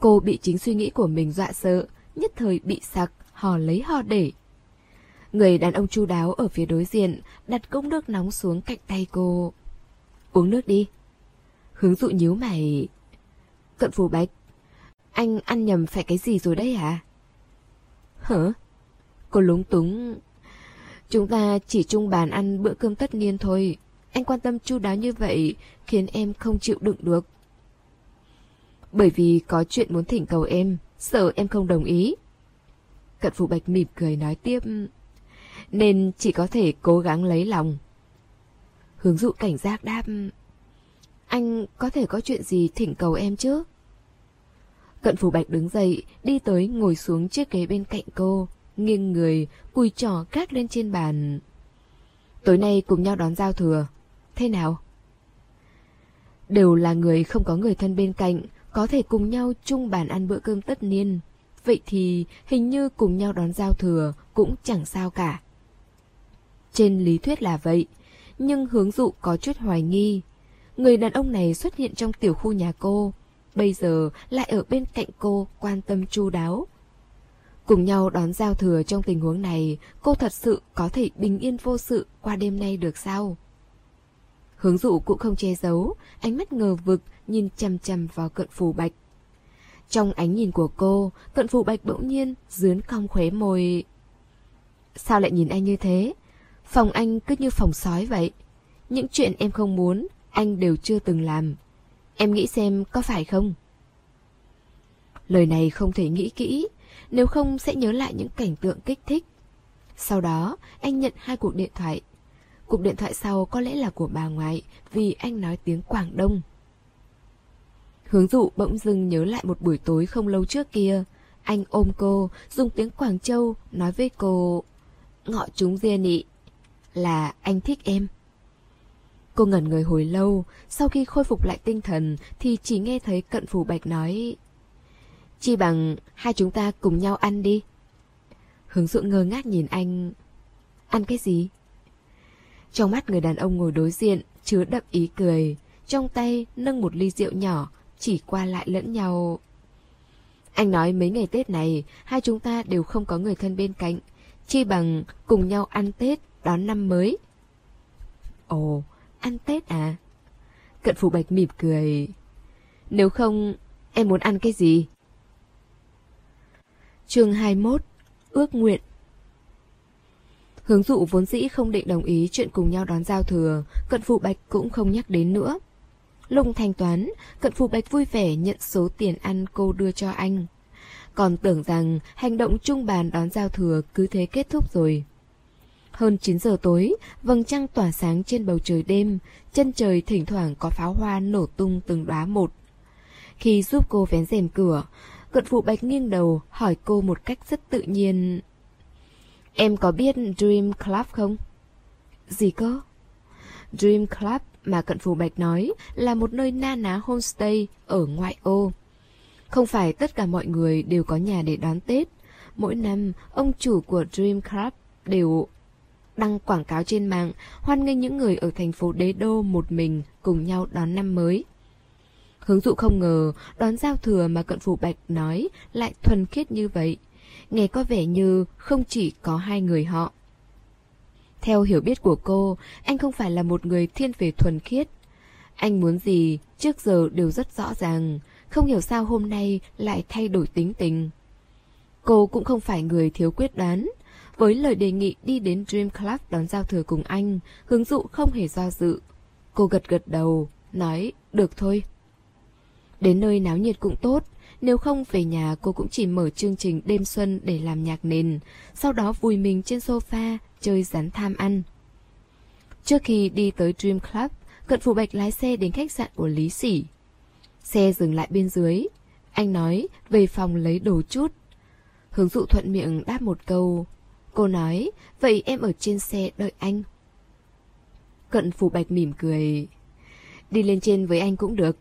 A: Cô bị chính suy nghĩ của mình dọa sợ, nhất thời bị sặc, hò lấy hò để. Người đàn ông chu đáo ở phía đối diện đặt cốc nước nóng xuống cạnh tay cô. Uống nước đi. Hướng dụ nhíu mày. Cận phù bạch, anh ăn nhầm phải cái gì rồi đấy à? Hả? Cô lúng túng. Chúng ta chỉ chung bàn ăn bữa cơm tất niên thôi. Anh quan tâm chu đáo như vậy khiến em không chịu đựng được. Bởi vì có chuyện muốn thỉnh cầu em, sợ em không đồng ý. Cận Phụ Bạch mỉm cười nói tiếp, nên chỉ có thể cố gắng lấy lòng. Hướng dụ cảnh giác đáp, anh có thể có chuyện gì thỉnh cầu em chứ? Cận Phủ Bạch đứng dậy, đi tới ngồi xuống chiếc ghế bên cạnh cô, nghiêng người, cùi trỏ gác lên trên bàn. Tối nay cùng nhau đón giao thừa. Thế nào? Đều là người không có người thân bên cạnh, có thể cùng nhau chung bàn ăn bữa cơm tất niên. Vậy thì hình như cùng nhau đón giao thừa cũng chẳng sao cả. Trên lý thuyết là vậy, nhưng hướng dụ có chút hoài nghi. Người đàn ông này xuất hiện trong tiểu khu nhà cô, bây giờ lại ở bên cạnh cô quan tâm chu đáo. Cùng nhau đón giao thừa trong tình huống này, cô thật sự có thể bình yên vô sự qua đêm nay được sao? Hướng dụ cũng không che giấu, ánh mắt ngờ vực nhìn chằm chằm vào cận phù bạch. Trong ánh nhìn của cô, cận phù bạch bỗng nhiên dướn cong khóe môi. Sao lại nhìn anh như thế? Phòng anh cứ như phòng sói vậy. Những chuyện em không muốn, anh đều chưa từng làm. Em nghĩ xem có phải không? Lời này không thể nghĩ kỹ, nếu không sẽ nhớ lại những cảnh tượng kích thích. Sau đó, anh nhận hai cuộc điện thoại. Cuộc điện thoại sau có lẽ là của bà ngoại vì anh nói tiếng Quảng Đông. Hướng dụ bỗng dưng nhớ lại một buổi tối không lâu trước kia. Anh ôm cô, dùng tiếng Quảng Châu nói với cô Ngọ chúng riêng nị Là anh thích em Cô ngẩn người hồi lâu, sau khi khôi phục lại tinh thần thì chỉ nghe thấy cận phủ bạch nói Chi bằng hai chúng ta cùng nhau ăn đi. Hướng dụ ngơ ngác nhìn anh. Ăn cái gì? Trong mắt người đàn ông ngồi đối diện, chứa đậm ý cười. Trong tay nâng một ly rượu nhỏ, chỉ qua lại lẫn nhau. Anh nói mấy ngày Tết này, hai chúng ta đều không có người thân bên cạnh. Chi bằng cùng nhau ăn Tết, đón năm mới. Ồ, ăn Tết à? Cận Phủ Bạch mỉm cười. Nếu không, em muốn ăn cái gì? Chương 21 Ước nguyện Hướng dụ vốn dĩ không định đồng ý chuyện cùng nhau đón giao thừa, cận phụ bạch cũng không nhắc đến nữa. lùng thanh toán, cận phụ bạch vui vẻ nhận số tiền ăn cô đưa cho anh. Còn tưởng rằng hành động chung bàn đón giao thừa cứ thế kết thúc rồi. Hơn 9 giờ tối, vầng trăng tỏa sáng trên bầu trời đêm, chân trời thỉnh thoảng có pháo hoa nổ tung từng đóa một. Khi giúp cô vén rèm cửa, Cận phụ bạch nghiêng đầu hỏi cô một cách rất tự nhiên. Em có biết Dream Club không? Gì cơ? Dream Club mà cận phủ bạch nói là một nơi na ná homestay ở ngoại ô. Không phải tất cả mọi người đều có nhà để đón Tết. Mỗi năm, ông chủ của Dream Club đều đăng quảng cáo trên mạng hoan nghênh những người ở thành phố Đế Đô một mình cùng nhau đón năm mới. Hướng dụ không ngờ đón giao thừa mà cận phủ bạch nói lại thuần khiết như vậy. Nghe có vẻ như không chỉ có hai người họ. Theo hiểu biết của cô, anh không phải là một người thiên về thuần khiết. Anh muốn gì trước giờ đều rất rõ ràng, không hiểu sao hôm nay lại thay đổi tính tình. Cô cũng không phải người thiếu quyết đoán. Với lời đề nghị đi đến Dream Club đón giao thừa cùng anh, hướng dụ không hề do dự. Cô gật gật đầu, nói được thôi. Đến nơi náo nhiệt cũng tốt, nếu không về nhà cô cũng chỉ mở chương trình đêm xuân để làm nhạc nền, sau đó vùi mình trên sofa, chơi rắn tham ăn. Trước khi đi tới Dream Club, Cận Phủ Bạch lái xe đến khách sạn của Lý Sỉ. Xe dừng lại bên dưới. Anh nói về phòng lấy đồ chút. Hướng dụ thuận miệng đáp một câu. Cô nói, vậy em ở trên xe đợi anh. Cận Phủ Bạch mỉm cười. Đi lên trên với anh cũng được.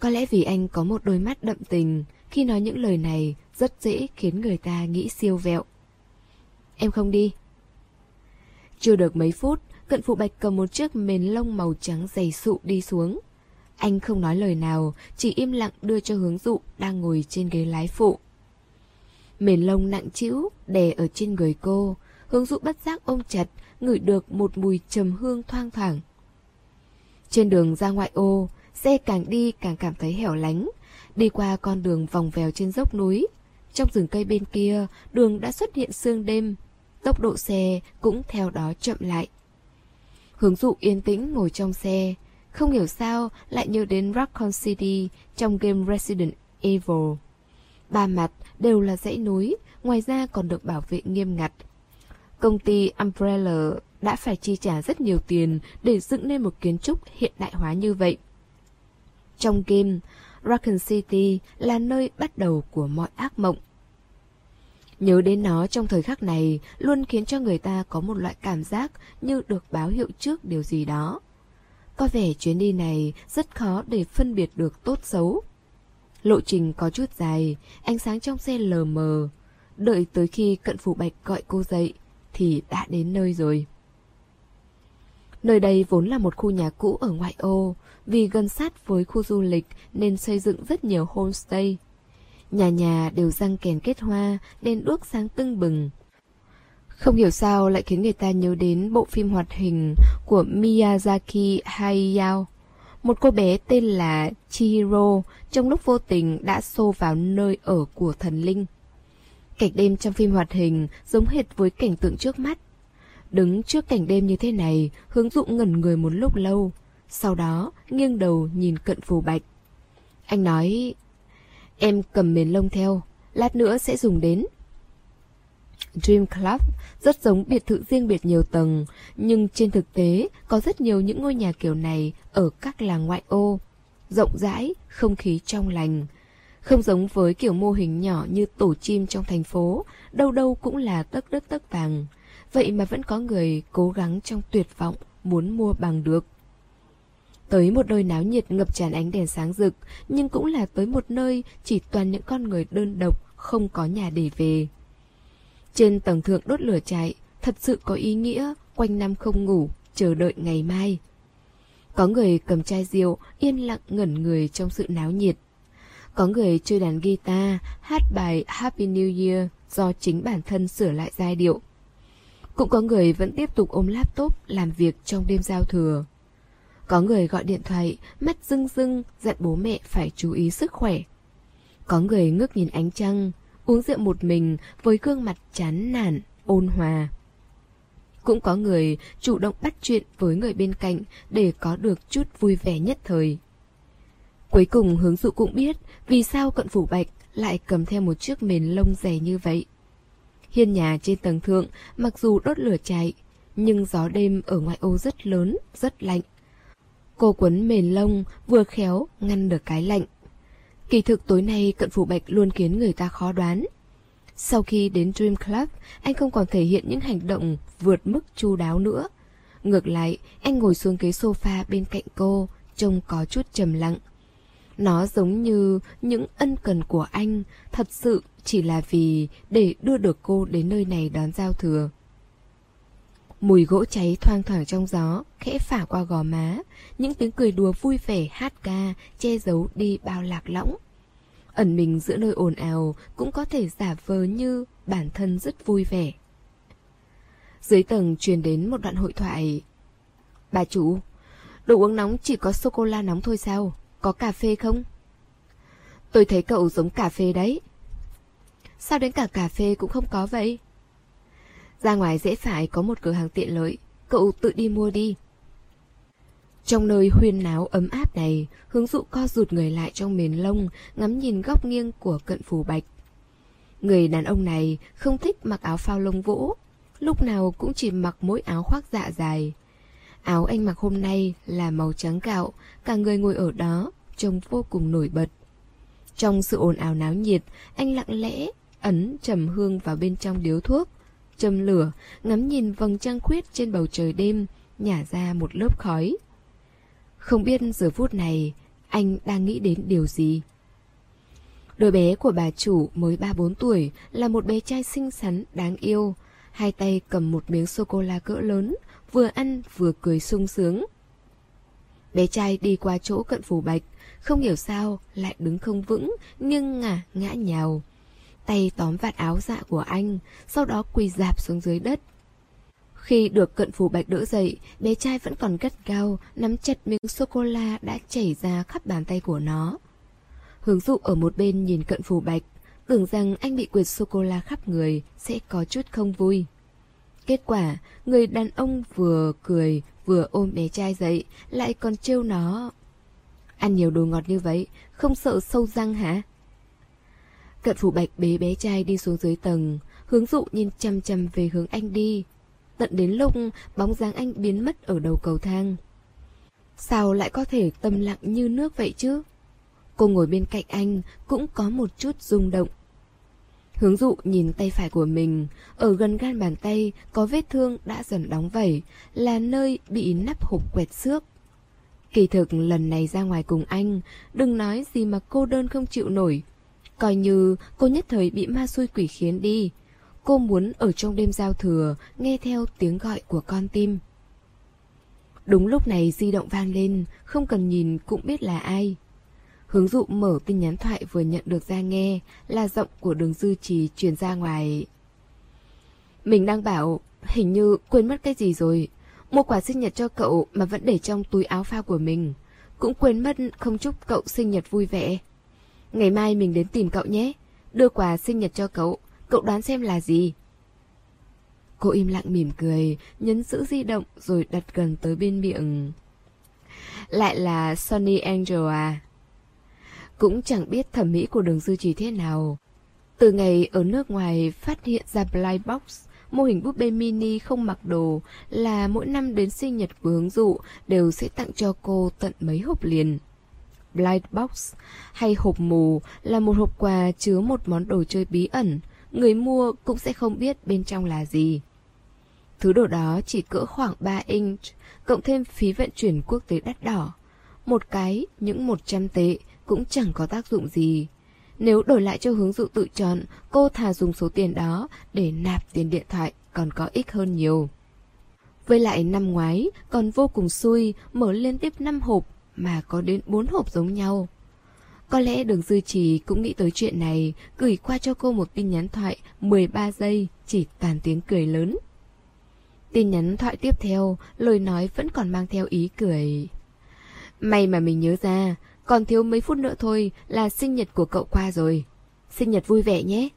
A: Có lẽ vì anh có một đôi mắt đậm tình, khi nói những lời này rất dễ khiến người ta nghĩ siêu vẹo. Em không đi. Chưa được mấy phút, cận phụ bạch cầm một chiếc mền lông màu trắng dày sụ đi xuống. Anh không nói lời nào, chỉ im lặng đưa cho hướng dụ đang ngồi trên ghế lái phụ. Mền lông nặng trĩu đè ở trên người cô, hướng dụ bất giác ôm chặt, ngửi được một mùi trầm hương thoang thoảng. Trên đường ra ngoại ô, Xe càng đi càng cảm thấy hẻo lánh Đi qua con đường vòng vèo trên dốc núi Trong rừng cây bên kia Đường đã xuất hiện sương đêm tốc độ xe cũng theo đó chậm lại. Hướng dụ yên tĩnh ngồi trong xe, không hiểu sao lại nhớ đến Raccoon City trong game Resident Evil. Ba mặt đều là dãy núi, ngoài ra còn được bảo vệ nghiêm ngặt. Công ty Umbrella đã phải chi trả rất nhiều tiền để dựng nên một kiến trúc hiện đại hóa như vậy. Trong game, Raccoon City là nơi bắt đầu của mọi ác mộng. Nhớ đến nó trong thời khắc này luôn khiến cho người ta có một loại cảm giác như được báo hiệu trước điều gì đó. Có vẻ chuyến đi này rất khó để phân biệt được tốt xấu. Lộ trình có chút dài, ánh sáng trong xe lờ mờ. Đợi tới khi cận phủ bạch gọi cô dậy, thì đã đến nơi rồi. Nơi đây vốn là một khu nhà cũ ở ngoại ô, vì gần sát với khu du lịch nên xây dựng rất nhiều homestay. Nhà nhà đều răng kèn kết hoa, đèn đuốc sáng tưng bừng. Không hiểu sao lại khiến người ta nhớ đến bộ phim hoạt hình của Miyazaki Hayao. Một cô bé tên là Chihiro trong lúc vô tình đã xô vào nơi ở của thần linh. Cảnh đêm trong phim hoạt hình giống hệt với cảnh tượng trước mắt. Đứng trước cảnh đêm như thế này, hướng dụng ngẩn người một lúc lâu. Sau đó, nghiêng đầu nhìn cận phù bạch. Anh nói, em cầm mền lông theo, lát nữa sẽ dùng đến. Dream Club rất giống biệt thự riêng biệt nhiều tầng, nhưng trên thực tế có rất nhiều những ngôi nhà kiểu này ở các làng ngoại ô. Rộng rãi, không khí trong lành. Không giống với kiểu mô hình nhỏ như tổ chim trong thành phố, đâu đâu cũng là tấc đất tấc vàng. Vậy mà vẫn có người cố gắng trong tuyệt vọng muốn mua bằng được. Tới một nơi náo nhiệt ngập tràn ánh đèn sáng rực, nhưng cũng là tới một nơi chỉ toàn những con người đơn độc, không có nhà để về. Trên tầng thượng đốt lửa chạy, thật sự có ý nghĩa, quanh năm không ngủ, chờ đợi ngày mai. Có người cầm chai rượu, yên lặng ngẩn người trong sự náo nhiệt. Có người chơi đàn guitar, hát bài Happy New Year do chính bản thân sửa lại giai điệu. Cũng có người vẫn tiếp tục ôm laptop làm việc trong đêm giao thừa. Có người gọi điện thoại, mắt rưng rưng, dặn bố mẹ phải chú ý sức khỏe. Có người ngước nhìn ánh trăng, uống rượu một mình với gương mặt chán nản, ôn hòa. Cũng có người chủ động bắt chuyện với người bên cạnh để có được chút vui vẻ nhất thời. Cuối cùng hướng dụ cũng biết vì sao cận phủ bạch lại cầm theo một chiếc mền lông dày như vậy. Hiên nhà trên tầng thượng mặc dù đốt lửa cháy, nhưng gió đêm ở ngoại ô rất lớn, rất lạnh. Cô quấn mền lông vừa khéo ngăn được cái lạnh. Kỳ thực tối nay cận phủ bạch luôn khiến người ta khó đoán. Sau khi đến Dream Club, anh không còn thể hiện những hành động vượt mức chu đáo nữa. Ngược lại, anh ngồi xuống ghế sofa bên cạnh cô, trông có chút trầm lặng. Nó giống như những ân cần của anh, thật sự chỉ là vì để đưa được cô đến nơi này đón giao thừa. Mùi gỗ cháy thoang thoảng trong gió, khẽ phả qua gò má, những tiếng cười đùa vui vẻ hát ca, che giấu đi bao lạc lõng. Ẩn mình giữa nơi ồn ào cũng có thể giả vờ như bản thân rất vui vẻ. Dưới tầng truyền đến một đoạn hội thoại. Bà chủ, đồ uống nóng chỉ có sô-cô-la nóng thôi sao? Có cà phê không? Tôi thấy cậu giống cà phê đấy. Sao đến cả cà phê cũng không có vậy? Ra ngoài dễ phải có một cửa hàng tiện lợi, cậu tự đi mua đi. Trong nơi huyên náo ấm áp này, hướng dụ co rụt người lại trong mền lông, ngắm nhìn góc nghiêng của cận phù bạch. Người đàn ông này không thích mặc áo phao lông vũ, lúc nào cũng chỉ mặc mỗi áo khoác dạ dài. Áo anh mặc hôm nay là màu trắng gạo, cả người ngồi ở đó, trông vô cùng nổi bật. Trong sự ồn ào náo nhiệt, anh lặng lẽ, ấn trầm hương vào bên trong điếu thuốc, châm lửa, ngắm nhìn vầng trăng khuyết trên bầu trời đêm, nhả ra một lớp khói. Không biết giờ phút này anh đang nghĩ đến điều gì. Đứa bé của bà chủ mới 3-4 tuổi là một bé trai xinh xắn, đáng yêu. Hai tay cầm một miếng sô-cô-la cỡ lớn, vừa ăn vừa cười sung sướng. Bé trai đi qua chỗ cận phủ bạch, không hiểu sao lại đứng không vững, nhưng ngả ngã nhào. Tay tóm vạt áo dạ của anh, sau đó quỳ dạp xuống dưới đất. Khi được cận phủ bạch đỡ dậy, bé trai vẫn còn gắt gao, nắm chặt miếng sô-cô-la đã chảy ra khắp bàn tay của nó. Hướng dụ ở một bên nhìn cận phủ bạch, tưởng rằng anh bị quyệt sô-cô-la khắp người sẽ có chút không vui. Kết quả, người đàn ông vừa cười vừa ôm bé trai dậy, lại còn trêu nó. Ăn nhiều đồ ngọt như vậy, không sợ sâu răng hả? Cận phủ bạch bế bé trai đi xuống dưới tầng, hướng dụ nhìn chăm chăm về hướng anh đi. Tận đến lúc bóng dáng anh biến mất ở đầu cầu thang. Sao lại có thể tâm lặng như nước vậy chứ? Cô ngồi bên cạnh anh cũng có một chút rung động. Hướng dụ nhìn tay phải của mình, ở gần gan bàn tay có vết thương đã dần đóng vẩy, là nơi bị nắp hộp quẹt xước. Kỳ thực lần này ra ngoài cùng anh, đừng nói gì mà cô đơn không chịu nổi. Coi như cô nhất thời bị ma xui quỷ khiến đi. Cô muốn ở trong đêm giao thừa, nghe theo tiếng gọi của con tim. Đúng lúc này di động vang lên, không cần nhìn cũng biết là ai. Hướng dụ mở tin nhắn thoại vừa nhận được ra nghe là giọng của đường dư trì truyền ra ngoài. Mình đang bảo, hình như quên mất cái gì rồi. Mua quà sinh nhật cho cậu mà vẫn để trong túi áo phao của mình. Cũng quên mất không chúc cậu sinh nhật vui vẻ. Ngày mai mình đến tìm cậu nhé. Đưa quà sinh nhật cho cậu. Cậu đoán xem là gì? Cô im lặng mỉm cười, nhấn giữ di động rồi đặt gần tới bên miệng. Lại là Sonny Angel à? Cũng chẳng biết thẩm mỹ của đường dư trì thế nào. Từ ngày ở nước ngoài phát hiện ra Blind Box, mô hình búp bê mini không mặc đồ là mỗi năm đến sinh nhật của hướng dụ đều sẽ tặng cho cô tận mấy hộp liền. Blind Box hay hộp mù là một hộp quà chứa một món đồ chơi bí ẩn, người mua cũng sẽ không biết bên trong là gì. Thứ đồ đó chỉ cỡ khoảng 3 inch, cộng thêm phí vận chuyển quốc tế đắt đỏ. Một cái, những 100 tệ, cũng chẳng có tác dụng gì. Nếu đổi lại cho hướng dụ tự chọn, cô thà dùng số tiền đó để nạp tiền điện thoại còn có ích hơn nhiều. Với lại năm ngoái còn vô cùng xui mở liên tiếp 5 hộp mà có đến bốn hộp giống nhau. Có lẽ đường dư trì cũng nghĩ tới chuyện này, gửi qua cho cô một tin nhắn thoại 13 giây, chỉ toàn tiếng cười lớn. Tin nhắn thoại tiếp theo, lời nói vẫn còn mang theo ý cười. May mà mình nhớ ra, còn thiếu mấy phút nữa thôi là sinh nhật của cậu qua rồi. Sinh nhật vui vẻ nhé.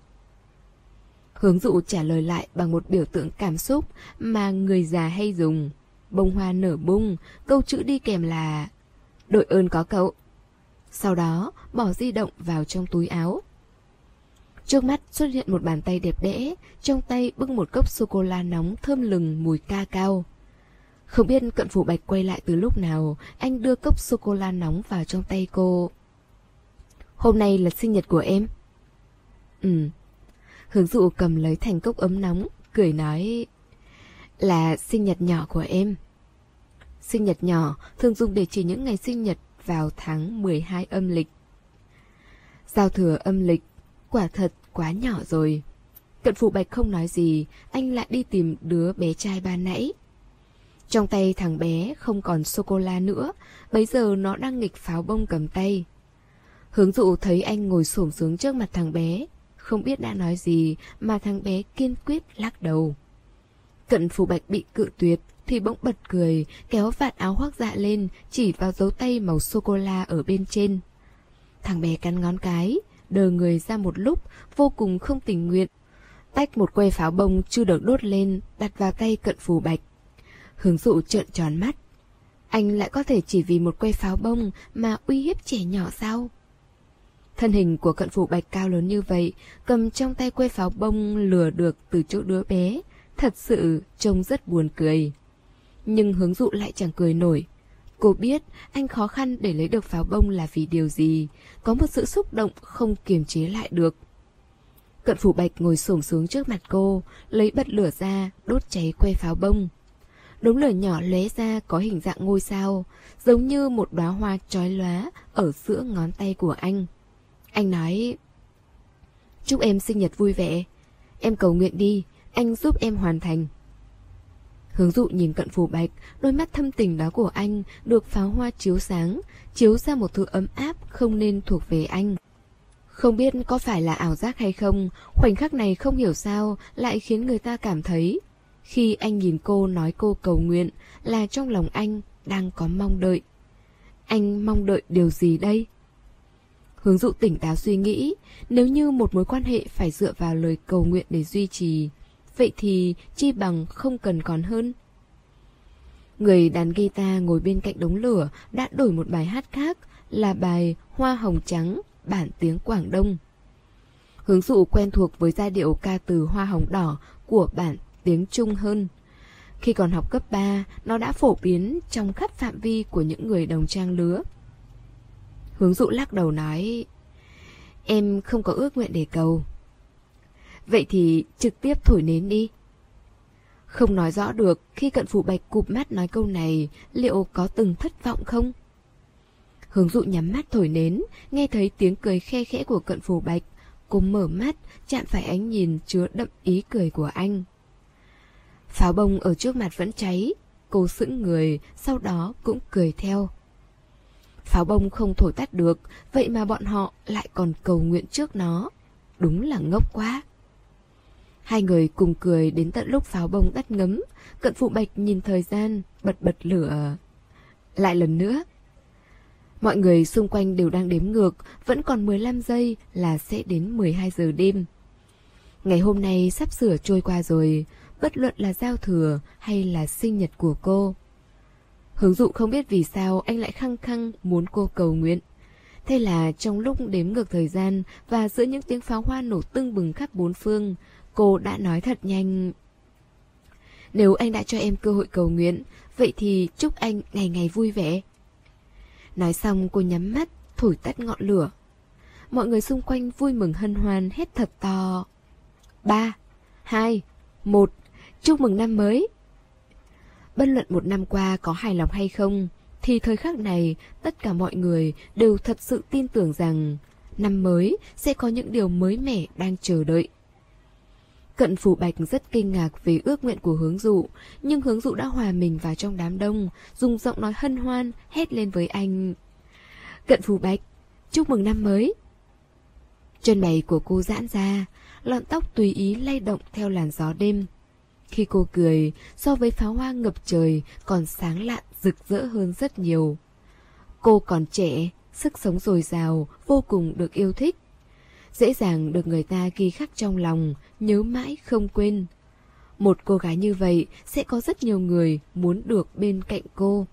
A: Hướng dụ trả lời lại bằng một biểu tượng cảm xúc mà người già hay dùng. Bông hoa nở bung, câu chữ đi kèm là Đội ơn có cậu. Sau đó bỏ di động vào trong túi áo. Trước mắt xuất hiện một bàn tay đẹp đẽ, trong tay bưng một cốc sô-cô-la nóng thơm lừng mùi ca cao. Không biết cận phủ bạch quay lại từ lúc nào, anh đưa cốc sô-cô-la nóng vào trong tay cô. Hôm nay là sinh nhật của em. Ừ. Hướng dụ cầm lấy thành cốc ấm nóng, cười nói là sinh nhật nhỏ của em. Sinh nhật nhỏ thường dùng để chỉ những ngày sinh nhật vào tháng 12 âm lịch. Giao thừa âm lịch, quả thật quá nhỏ rồi. Cận phụ bạch không nói gì, anh lại đi tìm đứa bé trai ba nãy. Trong tay thằng bé không còn sô-cô-la nữa, bấy giờ nó đang nghịch pháo bông cầm tay. Hướng dụ thấy anh ngồi xổm xuống trước mặt thằng bé, không biết đã nói gì mà thằng bé kiên quyết lắc đầu. Cận phù bạch bị cự tuyệt thì bỗng bật cười, kéo vạt áo khoác dạ lên, chỉ vào dấu tay màu sô-cô-la ở bên trên. Thằng bé cắn ngón cái, đờ người ra một lúc, vô cùng không tình nguyện. Tách một que pháo bông chưa được đốt lên, đặt vào tay cận phù bạch. Hướng dụ trợn tròn mắt. Anh lại có thể chỉ vì một que pháo bông mà uy hiếp trẻ nhỏ sao? Thân hình của cận phủ bạch cao lớn như vậy, cầm trong tay que pháo bông lừa được từ chỗ đứa bé, thật sự trông rất buồn cười. Nhưng hướng dụ lại chẳng cười nổi. Cô biết anh khó khăn để lấy được pháo bông là vì điều gì, có một sự xúc động không kiềm chế lại được. Cận phủ bạch ngồi xổm xuống trước mặt cô, lấy bật lửa ra, đốt cháy que pháo bông. Đống lửa nhỏ lóe ra có hình dạng ngôi sao, giống như một đóa hoa trói lóa ở giữa ngón tay của anh. Anh nói, chúc em sinh nhật vui vẻ, em cầu nguyện đi, anh giúp em hoàn thành. Hướng dụ nhìn cận phù bạch, đôi mắt thâm tình đó của anh được pháo hoa chiếu sáng, chiếu ra một thứ ấm áp không nên thuộc về anh. Không biết có phải là ảo giác hay không, khoảnh khắc này không hiểu sao lại khiến người ta cảm thấy khi anh nhìn cô nói cô cầu nguyện là trong lòng anh đang có mong đợi. Anh mong đợi điều gì đây? Hướng dụ tỉnh táo suy nghĩ, nếu như một mối quan hệ phải dựa vào lời cầu nguyện để duy trì, vậy thì chi bằng không cần còn hơn. Người đàn guitar ngồi bên cạnh đống lửa đã đổi một bài hát khác là bài Hoa Hồng Trắng, bản tiếng Quảng Đông. Hướng dụ quen thuộc với giai điệu ca từ Hoa Hồng Đỏ của bản tiếng Trung hơn. Khi còn học cấp 3, nó đã phổ biến trong khắp phạm vi của những người đồng trang lứa. Hướng dụ lắc đầu nói, em không có ước nguyện để cầu. Vậy thì trực tiếp thổi nến đi. Không nói rõ được khi cận phủ bạch cụp mắt nói câu này liệu có từng thất vọng không? Hướng dụ nhắm mắt thổi nến, nghe thấy tiếng cười khe khẽ của cận phủ bạch. Cô mở mắt, chạm phải ánh nhìn chứa đậm ý cười của anh. Pháo bông ở trước mặt vẫn cháy, cô sững người, sau đó cũng cười theo. Pháo bông không thổi tắt được, vậy mà bọn họ lại còn cầu nguyện trước nó. Đúng là ngốc quá. Hai người cùng cười đến tận lúc pháo bông tắt ngấm, cận phụ bạch nhìn thời gian, bật bật lửa. Lại lần nữa. Mọi người xung quanh đều đang đếm ngược, vẫn còn 15 giây là sẽ đến 12 giờ đêm. Ngày hôm nay sắp sửa trôi qua rồi, bất luận là giao thừa hay là sinh nhật của cô. Hướng dụ không biết vì sao anh lại khăng khăng muốn cô cầu nguyện. Thế là trong lúc đếm ngược thời gian và giữa những tiếng pháo hoa nổ tưng bừng khắp bốn phương, cô đã nói thật nhanh. Nếu anh đã cho em cơ hội cầu nguyện, vậy thì chúc anh ngày ngày vui vẻ. Nói xong cô nhắm mắt, thổi tắt ngọn lửa. Mọi người xung quanh vui mừng hân hoan hết thật to. Ba, hai, một, chúc mừng năm mới. Bất luận một năm qua có hài lòng hay không, thì thời khắc này tất cả mọi người đều thật sự tin tưởng rằng năm mới sẽ có những điều mới mẻ đang chờ đợi. Cận Phủ Bạch rất kinh ngạc về ước nguyện của hướng dụ, nhưng hướng dụ đã hòa mình vào trong đám đông, dùng giọng nói hân hoan, hét lên với anh. Cận Phủ Bạch, chúc mừng năm mới. Chân mày của cô giãn ra, lọn tóc tùy ý lay động theo làn gió đêm. Khi cô cười, so với pháo hoa ngập trời còn sáng lạn rực rỡ hơn rất nhiều. Cô còn trẻ, sức sống dồi dào, vô cùng được yêu thích. Dễ dàng được người ta ghi khắc trong lòng, nhớ mãi không quên. Một cô gái như vậy sẽ có rất nhiều người muốn được bên cạnh cô.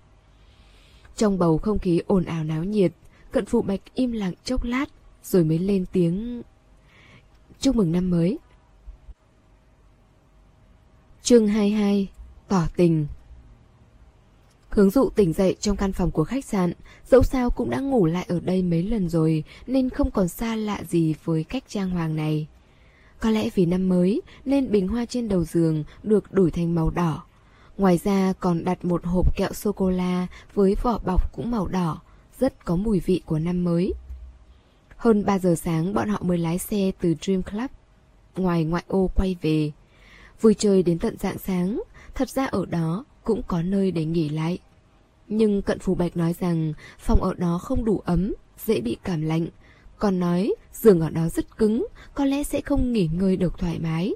A: Trong bầu không khí ồn ào náo nhiệt, cận phụ bạch im lặng chốc lát, rồi mới lên tiếng Chúc mừng năm mới. Chương 22 Tỏ tình Hướng dụ tỉnh dậy trong căn phòng của khách sạn, dẫu sao cũng đã ngủ lại ở đây mấy lần rồi nên không còn xa lạ gì với cách trang hoàng này. Có lẽ vì năm mới nên bình hoa trên đầu giường được đổi thành màu đỏ. Ngoài ra còn đặt một hộp kẹo sô-cô-la với vỏ bọc cũng màu đỏ, rất có mùi vị của năm mới. Hơn 3 giờ sáng bọn họ mới lái xe từ Dream Club ngoài ngoại ô quay về. Vui chơi đến tận dạng sáng, thật ra ở đó cũng có nơi để nghỉ lại. Nhưng cận phù bạch nói rằng phòng ở đó không đủ ấm, dễ bị cảm lạnh. Còn nói giường ở đó rất cứng, có lẽ sẽ không nghỉ ngơi được thoải mái.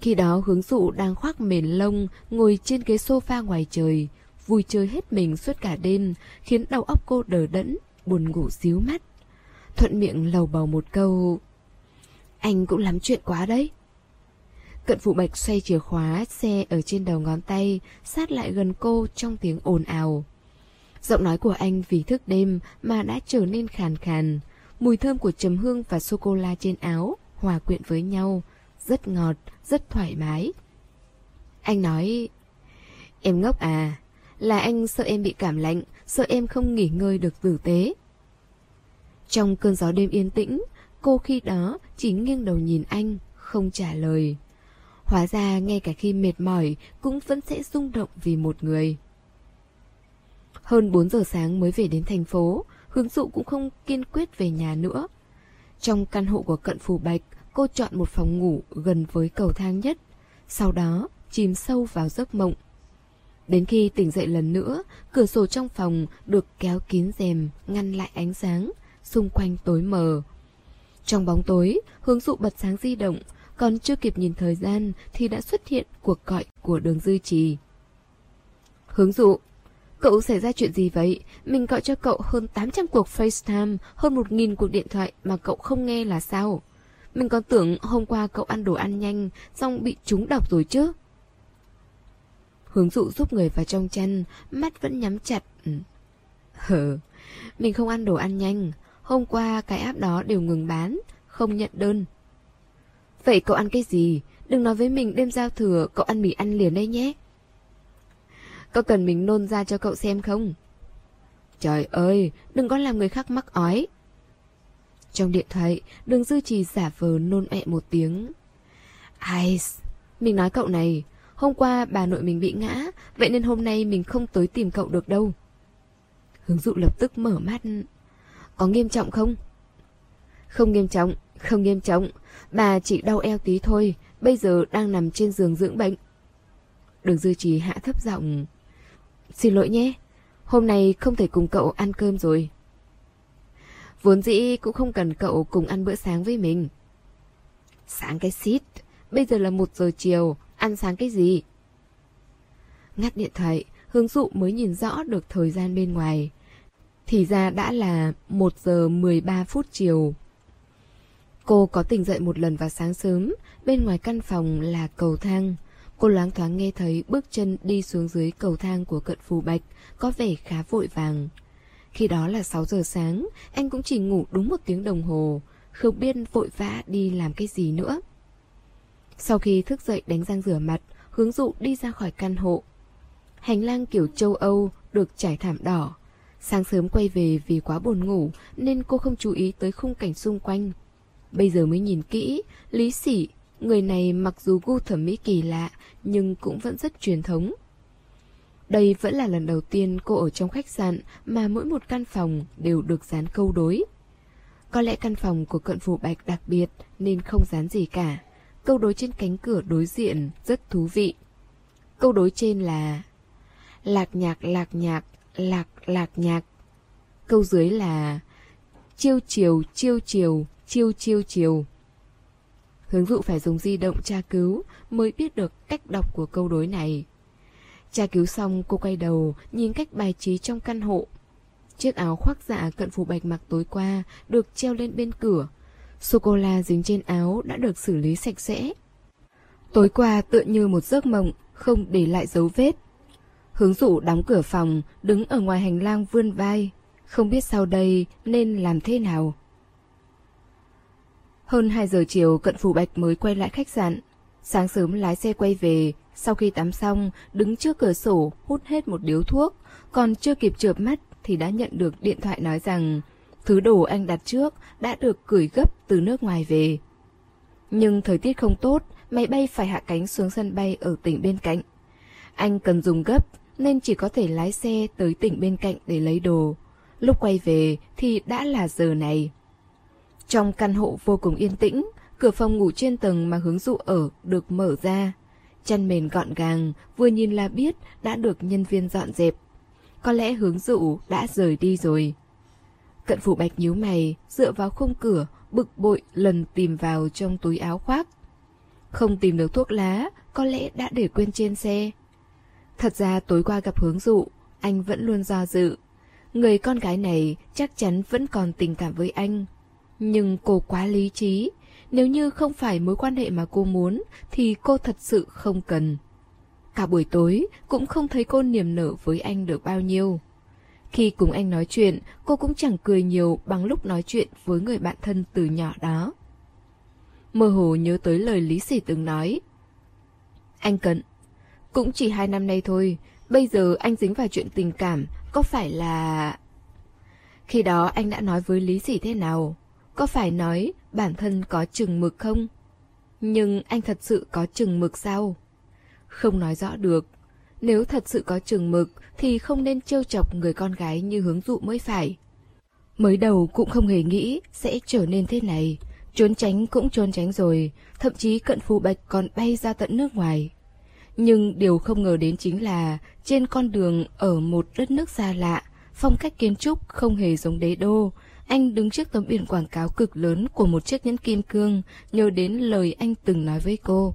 A: Khi đó hướng dụ đang khoác mền lông, ngồi trên ghế sofa ngoài trời, vui chơi hết mình suốt cả đêm, khiến đầu óc cô đờ đẫn, buồn ngủ xíu mắt. Thuận miệng lầu bầu một câu Anh cũng lắm chuyện quá đấy Cận phụ bạch xoay chìa khóa xe ở trên đầu ngón tay Sát lại gần cô trong tiếng ồn ào. Giọng nói của anh vì thức đêm mà đã trở nên khàn khàn. Mùi thơm của trầm hương và sô-cô-la trên áo hòa quyện với nhau Rất ngọt, rất thoải mái. Anh nói Em ngốc à Là anh sợ em bị cảm lạnh Sợ em không nghỉ ngơi được tử tế. Trong cơn gió đêm yên tĩnh, cô khi đó chỉ nghiêng đầu nhìn anh, không trả lời. Hóa ra ngay cả khi mệt mỏi cũng vẫn sẽ rung động vì một người. Hơn 4 giờ sáng mới về đến thành phố, hướng dụ cũng không kiên quyết về nhà nữa. Trong căn hộ của cận phù bạch, cô chọn một phòng ngủ gần với cầu thang nhất, sau đó chìm sâu vào giấc mộng. Đến khi tỉnh dậy lần nữa, cửa sổ trong phòng được kéo kín rèm, ngăn lại ánh sáng, xung quanh tối mờ. Trong bóng tối, hướng dụ bật sáng di động, còn chưa kịp nhìn thời gian thì đã xuất hiện cuộc gọi của đường dư trì. Hướng dụ, cậu xảy ra chuyện gì vậy? Mình gọi cho cậu hơn 800 cuộc FaceTime, hơn 1.000 cuộc điện thoại mà cậu không nghe là sao? Mình còn tưởng hôm qua cậu ăn đồ ăn nhanh, xong bị trúng độc rồi chứ. Hướng dụ giúp người vào trong chăn, mắt vẫn nhắm chặt. Ừ. Hờ, mình không ăn đồ ăn nhanh. Hôm qua cái app đó đều ngừng bán, không nhận đơn. Vậy cậu ăn cái gì? Đừng nói với mình đêm giao thừa cậu ăn mì ăn liền đây nhé. Có cần mình nôn ra cho cậu xem không? Trời ơi, đừng có làm người khác mắc ói. Trong điện thoại, đường dư trì giả vờ nôn ẹ một tiếng. Ai, mình nói cậu này, hôm qua bà nội mình bị ngã, vậy nên hôm nay mình không tới tìm cậu được đâu. Hướng dụ lập tức mở mắt. Có nghiêm trọng không? Không nghiêm trọng, không nghiêm trọng. Bà chỉ đau eo tí thôi, bây giờ đang nằm trên giường dưỡng bệnh. Đường dư trì hạ thấp giọng. Xin lỗi nhé, hôm nay không thể cùng cậu ăn cơm rồi. Vốn dĩ cũng không cần cậu cùng ăn bữa sáng với mình. Sáng cái xít, bây giờ là một giờ chiều, ăn sáng cái gì? Ngắt điện thoại, hướng dụ mới nhìn rõ được thời gian bên ngoài. Thì ra đã là 1 giờ 13 phút chiều. Cô có tỉnh dậy một lần vào sáng sớm, bên ngoài căn phòng là cầu thang. Cô loáng thoáng nghe thấy bước chân đi xuống dưới cầu thang của cận phù bạch, có vẻ khá vội vàng. Khi đó là 6 giờ sáng, anh cũng chỉ ngủ đúng một tiếng đồng hồ, không biết vội vã đi làm cái gì nữa. Sau khi thức dậy đánh răng rửa mặt, hướng dụ đi ra khỏi căn hộ. Hành lang kiểu châu Âu được trải thảm đỏ. Sáng sớm quay về vì quá buồn ngủ nên cô không chú ý tới khung cảnh xung quanh. Bây giờ mới nhìn kỹ, Lý Sỉ, người này mặc dù gu thẩm mỹ kỳ lạ nhưng cũng vẫn rất truyền thống. Đây vẫn là lần đầu tiên cô ở trong khách sạn mà mỗi một căn phòng đều được dán câu đối. Có lẽ căn phòng của cận phủ bạch đặc biệt nên không dán gì cả. Câu đối trên cánh cửa đối diện rất thú vị. Câu đối trên là Lạc nhạc lạc nhạc, lạc lạc nhạc. Câu dưới là Chiêu chiều, chiêu chiều, chiêu chiêu chiều. Hướng dụ phải dùng di động tra cứu mới biết được cách đọc của câu đối này. Tra cứu xong cô quay đầu nhìn cách bài trí trong căn hộ. Chiếc áo khoác dạ cận phủ bạch mặc tối qua được treo lên bên cửa. Sô-cô-la dính trên áo đã được xử lý sạch sẽ. Tối qua tựa như một giấc mộng, không để lại dấu vết. Hướng dụ đóng cửa phòng, đứng ở ngoài hành lang vươn vai. Không biết sau đây nên làm thế nào. Hơn 2 giờ chiều cận phủ bạch mới quay lại khách sạn. Sáng sớm lái xe quay về, sau khi tắm xong, đứng trước cửa sổ, hút hết một điếu thuốc, còn chưa kịp chợp mắt thì đã nhận được điện thoại nói rằng thứ đồ anh đặt trước đã được gửi gấp từ nước ngoài về. Nhưng thời tiết không tốt, máy bay phải hạ cánh xuống sân bay ở tỉnh bên cạnh. Anh cần dùng gấp nên chỉ có thể lái xe tới tỉnh bên cạnh để lấy đồ. Lúc quay về thì đã là giờ này. Trong căn hộ vô cùng yên tĩnh, cửa phòng ngủ trên tầng mà hướng dụ ở được mở ra. Chăn mền gọn gàng, vừa nhìn là biết đã được nhân viên dọn dẹp. Có lẽ hướng dụ đã rời đi rồi. Cận phủ bạch nhíu mày, dựa vào khung cửa, bực bội lần tìm vào trong túi áo khoác. Không tìm được thuốc lá, có lẽ đã để quên trên xe. Thật ra tối qua gặp hướng dụ, anh vẫn luôn do dự. Người con gái này chắc chắn vẫn còn tình cảm với anh. Nhưng cô quá lý trí, nếu như không phải mối quan hệ mà cô muốn thì cô thật sự không cần. Cả buổi tối cũng không thấy cô niềm nở với anh được bao nhiêu. Khi cùng anh nói chuyện, cô cũng chẳng cười nhiều bằng lúc nói chuyện với người bạn thân từ nhỏ đó. Mơ hồ nhớ tới lời Lý Sỉ từng nói. Anh Cận, cũng chỉ hai năm nay thôi, bây giờ anh dính vào chuyện tình cảm, có phải là... Khi đó anh đã nói với Lý Sỉ thế nào? Có phải nói bản thân có chừng mực không? Nhưng anh thật sự có chừng mực sao? Không nói rõ được. Nếu thật sự có chừng mực thì không nên trêu chọc người con gái như hướng dụ mới phải. Mới đầu cũng không hề nghĩ sẽ trở nên thế này. Trốn tránh cũng trốn tránh rồi, thậm chí cận phù bạch còn bay ra tận nước ngoài. Nhưng điều không ngờ đến chính là trên con đường ở một đất nước xa lạ, phong cách kiến trúc không hề giống đế đô, anh đứng trước tấm biển quảng cáo cực lớn của một chiếc nhẫn kim cương, nhớ đến lời anh từng nói với cô.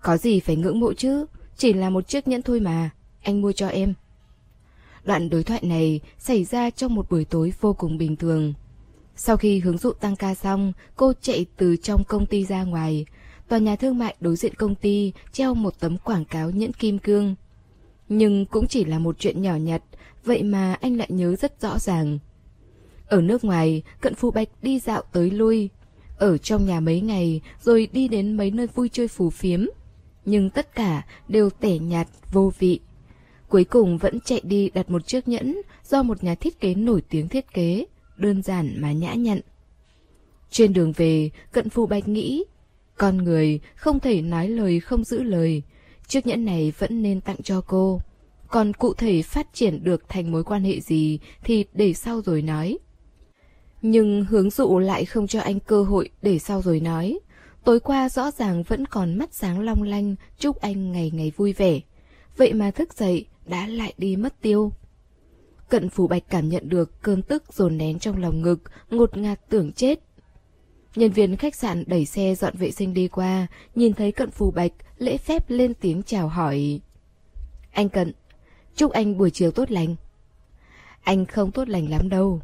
A: Có gì phải ngưỡng mộ chứ, chỉ là một chiếc nhẫn thôi mà, anh mua cho em. Đoạn đối thoại này xảy ra trong một buổi tối vô cùng bình thường. Sau khi hướng dụ tăng ca xong, cô chạy từ trong công ty ra ngoài. Tòa nhà thương mại đối diện công ty treo một tấm quảng cáo nhẫn kim cương. Nhưng cũng chỉ là một chuyện nhỏ nhặt, vậy mà anh lại nhớ rất rõ ràng. Ở nước ngoài, cận phù bạch đi dạo tới lui. Ở trong nhà mấy ngày, rồi đi đến mấy nơi vui chơi phù phiếm. Nhưng tất cả đều tẻ nhạt, vô vị. Cuối cùng vẫn chạy đi đặt một chiếc nhẫn do một nhà thiết kế nổi tiếng thiết kế, đơn giản mà nhã nhặn. Trên đường về, cận phù bạch nghĩ, con người không thể nói lời không giữ lời, chiếc nhẫn này vẫn nên tặng cho cô. Còn cụ thể phát triển được thành mối quan hệ gì thì để sau rồi nói. Nhưng hướng dụ lại không cho anh cơ hội để sau rồi nói. Tối qua rõ ràng vẫn còn mắt sáng long lanh, chúc anh ngày ngày vui vẻ. Vậy mà thức dậy, đã lại đi mất tiêu. Cận phủ bạch cảm nhận được cơn tức dồn nén trong lòng ngực, ngột ngạt tưởng chết. Nhân viên khách sạn đẩy xe dọn vệ sinh đi qua, nhìn thấy cận phù bạch, lễ phép lên tiếng chào hỏi. Anh Cận, chúc anh buổi chiều tốt lành. Anh không tốt lành lắm đâu.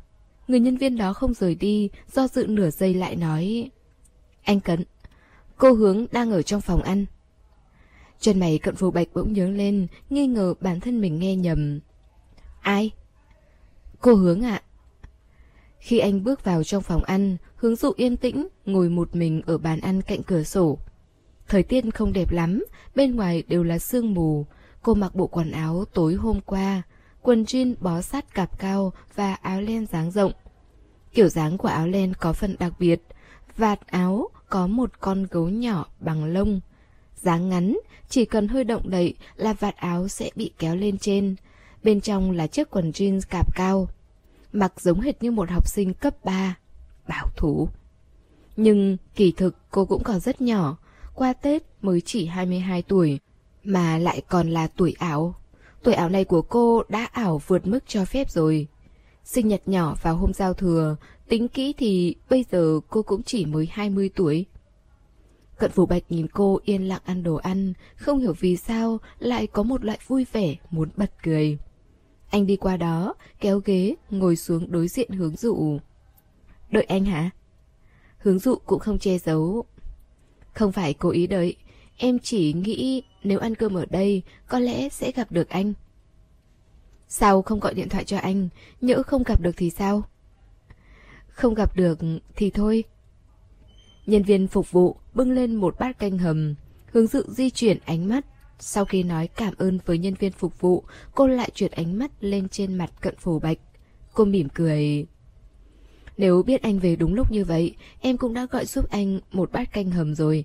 A: Người nhân viên đó không rời đi, do dự nửa giây lại nói. Anh Cận, cô hướng đang ở trong phòng ăn. Chân mày cận phù bạch bỗng nhớ lên, nghi ngờ bản thân mình nghe nhầm. Ai? Cô hướng ạ. Khi anh bước vào trong phòng ăn, hướng dụ yên tĩnh, ngồi một mình ở bàn ăn cạnh cửa sổ. Thời tiết không đẹp lắm, bên ngoài đều là sương mù. Cô mặc bộ quần áo tối hôm qua, quần jean bó sát cạp cao và áo len dáng rộng. Kiểu dáng của áo len có phần đặc biệt, vạt áo có một con gấu nhỏ bằng lông. Dáng ngắn, chỉ cần hơi động đậy là vạt áo sẽ bị kéo lên trên. Bên trong là chiếc quần jeans cạp cao. Mặc giống hệt như một học sinh cấp 3. Bảo thủ. Nhưng kỳ thực cô cũng còn rất nhỏ. Qua Tết mới chỉ 22 tuổi. Mà lại còn là tuổi ảo. Tuổi ảo này của cô đã ảo vượt mức cho phép rồi. Sinh nhật nhỏ vào hôm giao thừa, tính kỹ thì bây giờ cô cũng chỉ mới 20 tuổi. Cận Phủ Bạch nhìn cô yên lặng ăn đồ ăn, không hiểu vì sao lại có một loại vui vẻ muốn bật cười. Anh đi qua đó, kéo ghế, ngồi xuống đối diện hướng dụ. Đợi anh hả? Hướng dụ cũng không che giấu. Không phải cố ý đợi, em chỉ nghĩ nếu ăn cơm ở đây có lẽ sẽ gặp được anh. Sao không gọi điện thoại cho anh, nhỡ không gặp được thì sao? Không gặp được thì thôi. Nhân viên phục vụ bưng lên một bát canh hầm, hướng dự di chuyển ánh mắt. Sau khi nói cảm ơn với nhân viên phục vụ, cô lại chuyển ánh mắt lên trên mặt cận phổ bạch. Cô mỉm cười. Nếu biết anh về đúng lúc như vậy, em cũng đã gọi giúp anh một bát canh hầm rồi.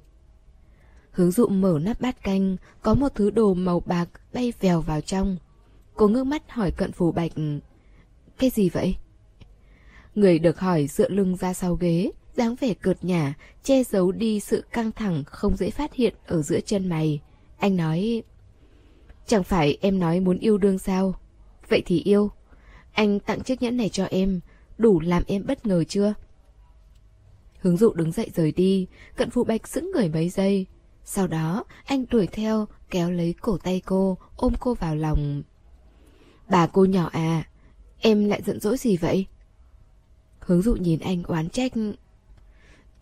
A: Hướng dụ mở nắp bát canh, có một thứ đồ màu bạc bay vèo vào trong. Cô ngước mắt hỏi cận phù bạch. Cái gì vậy? Người được hỏi dựa lưng ra sau ghế, dáng vẻ cợt nhả, che giấu đi sự căng thẳng không dễ phát hiện ở giữa chân mày. Anh nói, chẳng phải em nói muốn yêu đương sao? Vậy thì yêu. Anh tặng chiếc nhẫn này cho em, đủ làm em bất ngờ chưa? Hướng dụ đứng dậy rời đi, cận phụ bạch sững người mấy giây. Sau đó, anh đuổi theo, kéo lấy cổ tay cô, ôm cô vào lòng. Bà cô nhỏ à, em lại giận dỗi gì vậy? Hướng dụ nhìn anh oán trách.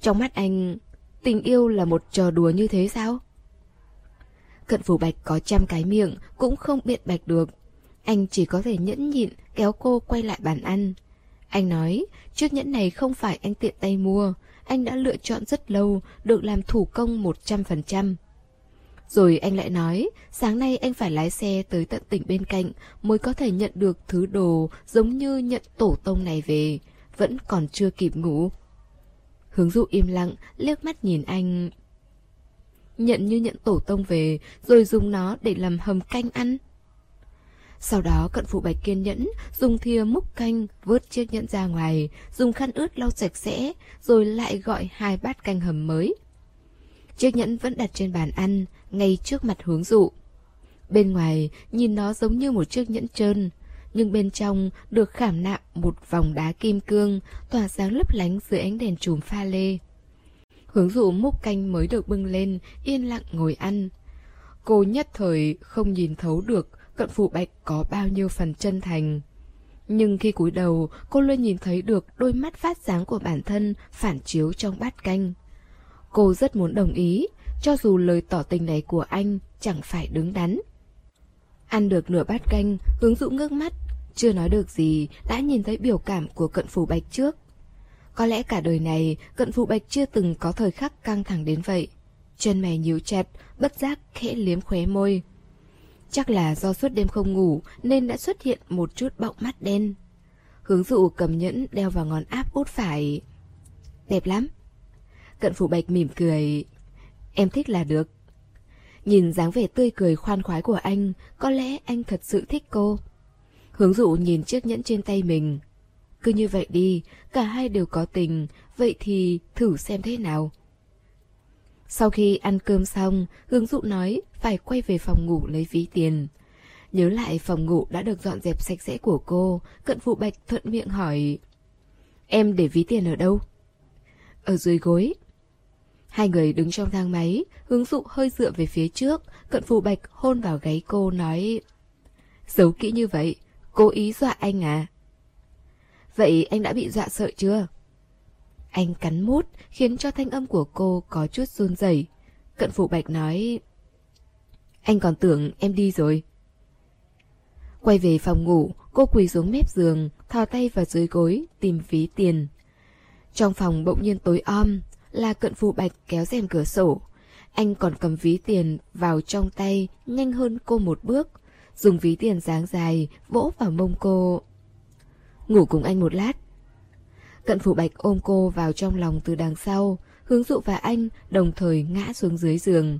A: Trong mắt anh, tình yêu là một trò đùa như thế sao? Cận phủ bạch có trăm cái miệng cũng không biện bạch được. Anh chỉ có thể nhẫn nhịn kéo cô quay lại bàn ăn. Anh nói, chiếc nhẫn này không phải anh tiện tay mua, anh đã lựa chọn rất lâu, được làm thủ công 100%. Rồi anh lại nói, sáng nay anh phải lái xe tới tận tỉnh bên cạnh mới có thể nhận được thứ đồ giống như nhận tổ tông này về, vẫn còn chưa kịp ngủ. Hướng dụ im lặng, liếc mắt nhìn anh. Nhận như nhận tổ tông về, rồi dùng nó để làm hầm canh ăn. Sau đó cận phụ bạch kiên nhẫn, dùng thìa múc canh, vớt chiếc nhẫn ra ngoài, dùng khăn ướt lau sạch sẽ, rồi lại gọi hai bát canh hầm mới. Chiếc nhẫn vẫn đặt trên bàn ăn, ngay trước mặt hướng dụ. Bên ngoài, nhìn nó giống như một chiếc nhẫn trơn, nhưng bên trong được khảm nạm một vòng đá kim cương, tỏa sáng lấp lánh dưới ánh đèn chùm pha lê. Hướng dụ múc canh mới được bưng lên, yên lặng ngồi ăn. Cô nhất thời không nhìn thấu được cận phủ bạch có bao nhiêu phần chân thành. Nhưng khi cúi đầu, cô luôn nhìn thấy được đôi mắt phát sáng của bản thân phản chiếu trong bát canh. Cô rất muốn đồng ý, cho dù lời tỏ tình này của anh chẳng phải đứng đắn. Ăn được nửa bát canh, hướng dụ ngước mắt, chưa nói được gì đã nhìn thấy biểu cảm của cận phủ bạch trước. Có lẽ cả đời này, cận phủ bạch chưa từng có thời khắc căng thẳng đến vậy. Chân mày nhíu chặt, bất giác khẽ liếm khóe môi. Chắc là do suốt đêm không ngủ nên đã xuất hiện một chút bọng mắt đen. Hướng dụ cầm nhẫn đeo vào ngón áp út phải. Đẹp lắm. Cận phủ bạch mỉm cười. Em thích là được. Nhìn dáng vẻ tươi cười khoan khoái của anh, có lẽ anh thật sự thích cô. Hướng dụ nhìn chiếc nhẫn trên tay mình. Cứ như vậy đi, cả hai đều có tình, vậy thì thử xem thế nào. Sau khi ăn cơm xong, hướng dụ nói phải quay về phòng ngủ lấy ví tiền. Nhớ lại phòng ngủ đã được dọn dẹp sạch sẽ của cô, cận phụ bạch thuận miệng hỏi. Em để ví tiền ở đâu? Ở dưới gối. Hai người đứng trong thang máy, hướng dụ hơi dựa về phía trước, cận phụ bạch hôn vào gáy cô nói. Giấu kỹ như vậy, cố ý dọa anh à? Vậy anh đã bị dọa sợ chưa? Anh cắn mút, khiến cho thanh âm của cô có chút run rẩy. Cận phụ bạch nói... Anh còn tưởng em đi rồi. Quay về phòng ngủ, cô quỳ xuống mép giường, thò tay vào dưới gối, tìm ví tiền. Trong phòng bỗng nhiên tối om, là cận phụ bạch kéo rèm cửa sổ. Anh còn cầm ví tiền vào trong tay, nhanh hơn cô một bước. Dùng ví tiền dáng dài, vỗ vào mông cô. Ngủ cùng anh một lát. Cận phủ bạch ôm cô vào trong lòng từ đằng sau, hướng dụ và anh đồng thời ngã xuống dưới giường.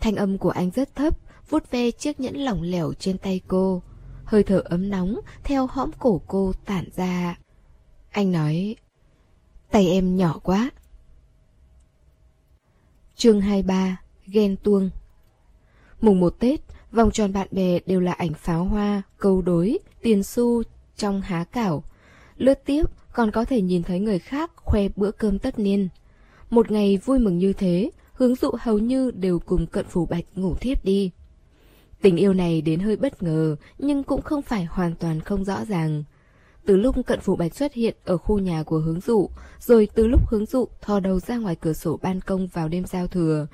A: Thanh âm của anh rất thấp, vuốt ve chiếc nhẫn lỏng lẻo trên tay cô. Hơi thở ấm nóng theo hõm cổ cô tản ra. Anh nói, tay em nhỏ quá. chương 23, ghen tuông Mùng một Tết, vòng tròn bạn bè đều là ảnh pháo hoa, câu đối, tiền xu trong há cảo. Lướt tiếp, còn có thể nhìn thấy người khác khoe bữa cơm tất niên. Một ngày vui mừng như thế, hướng dụ hầu như đều cùng cận phủ bạch ngủ thiếp đi. Tình yêu này đến hơi bất ngờ, nhưng cũng không phải hoàn toàn không rõ ràng. Từ lúc cận phủ bạch xuất hiện ở khu nhà của hướng dụ, rồi từ lúc hướng dụ thò đầu ra ngoài cửa sổ ban công vào đêm giao thừa.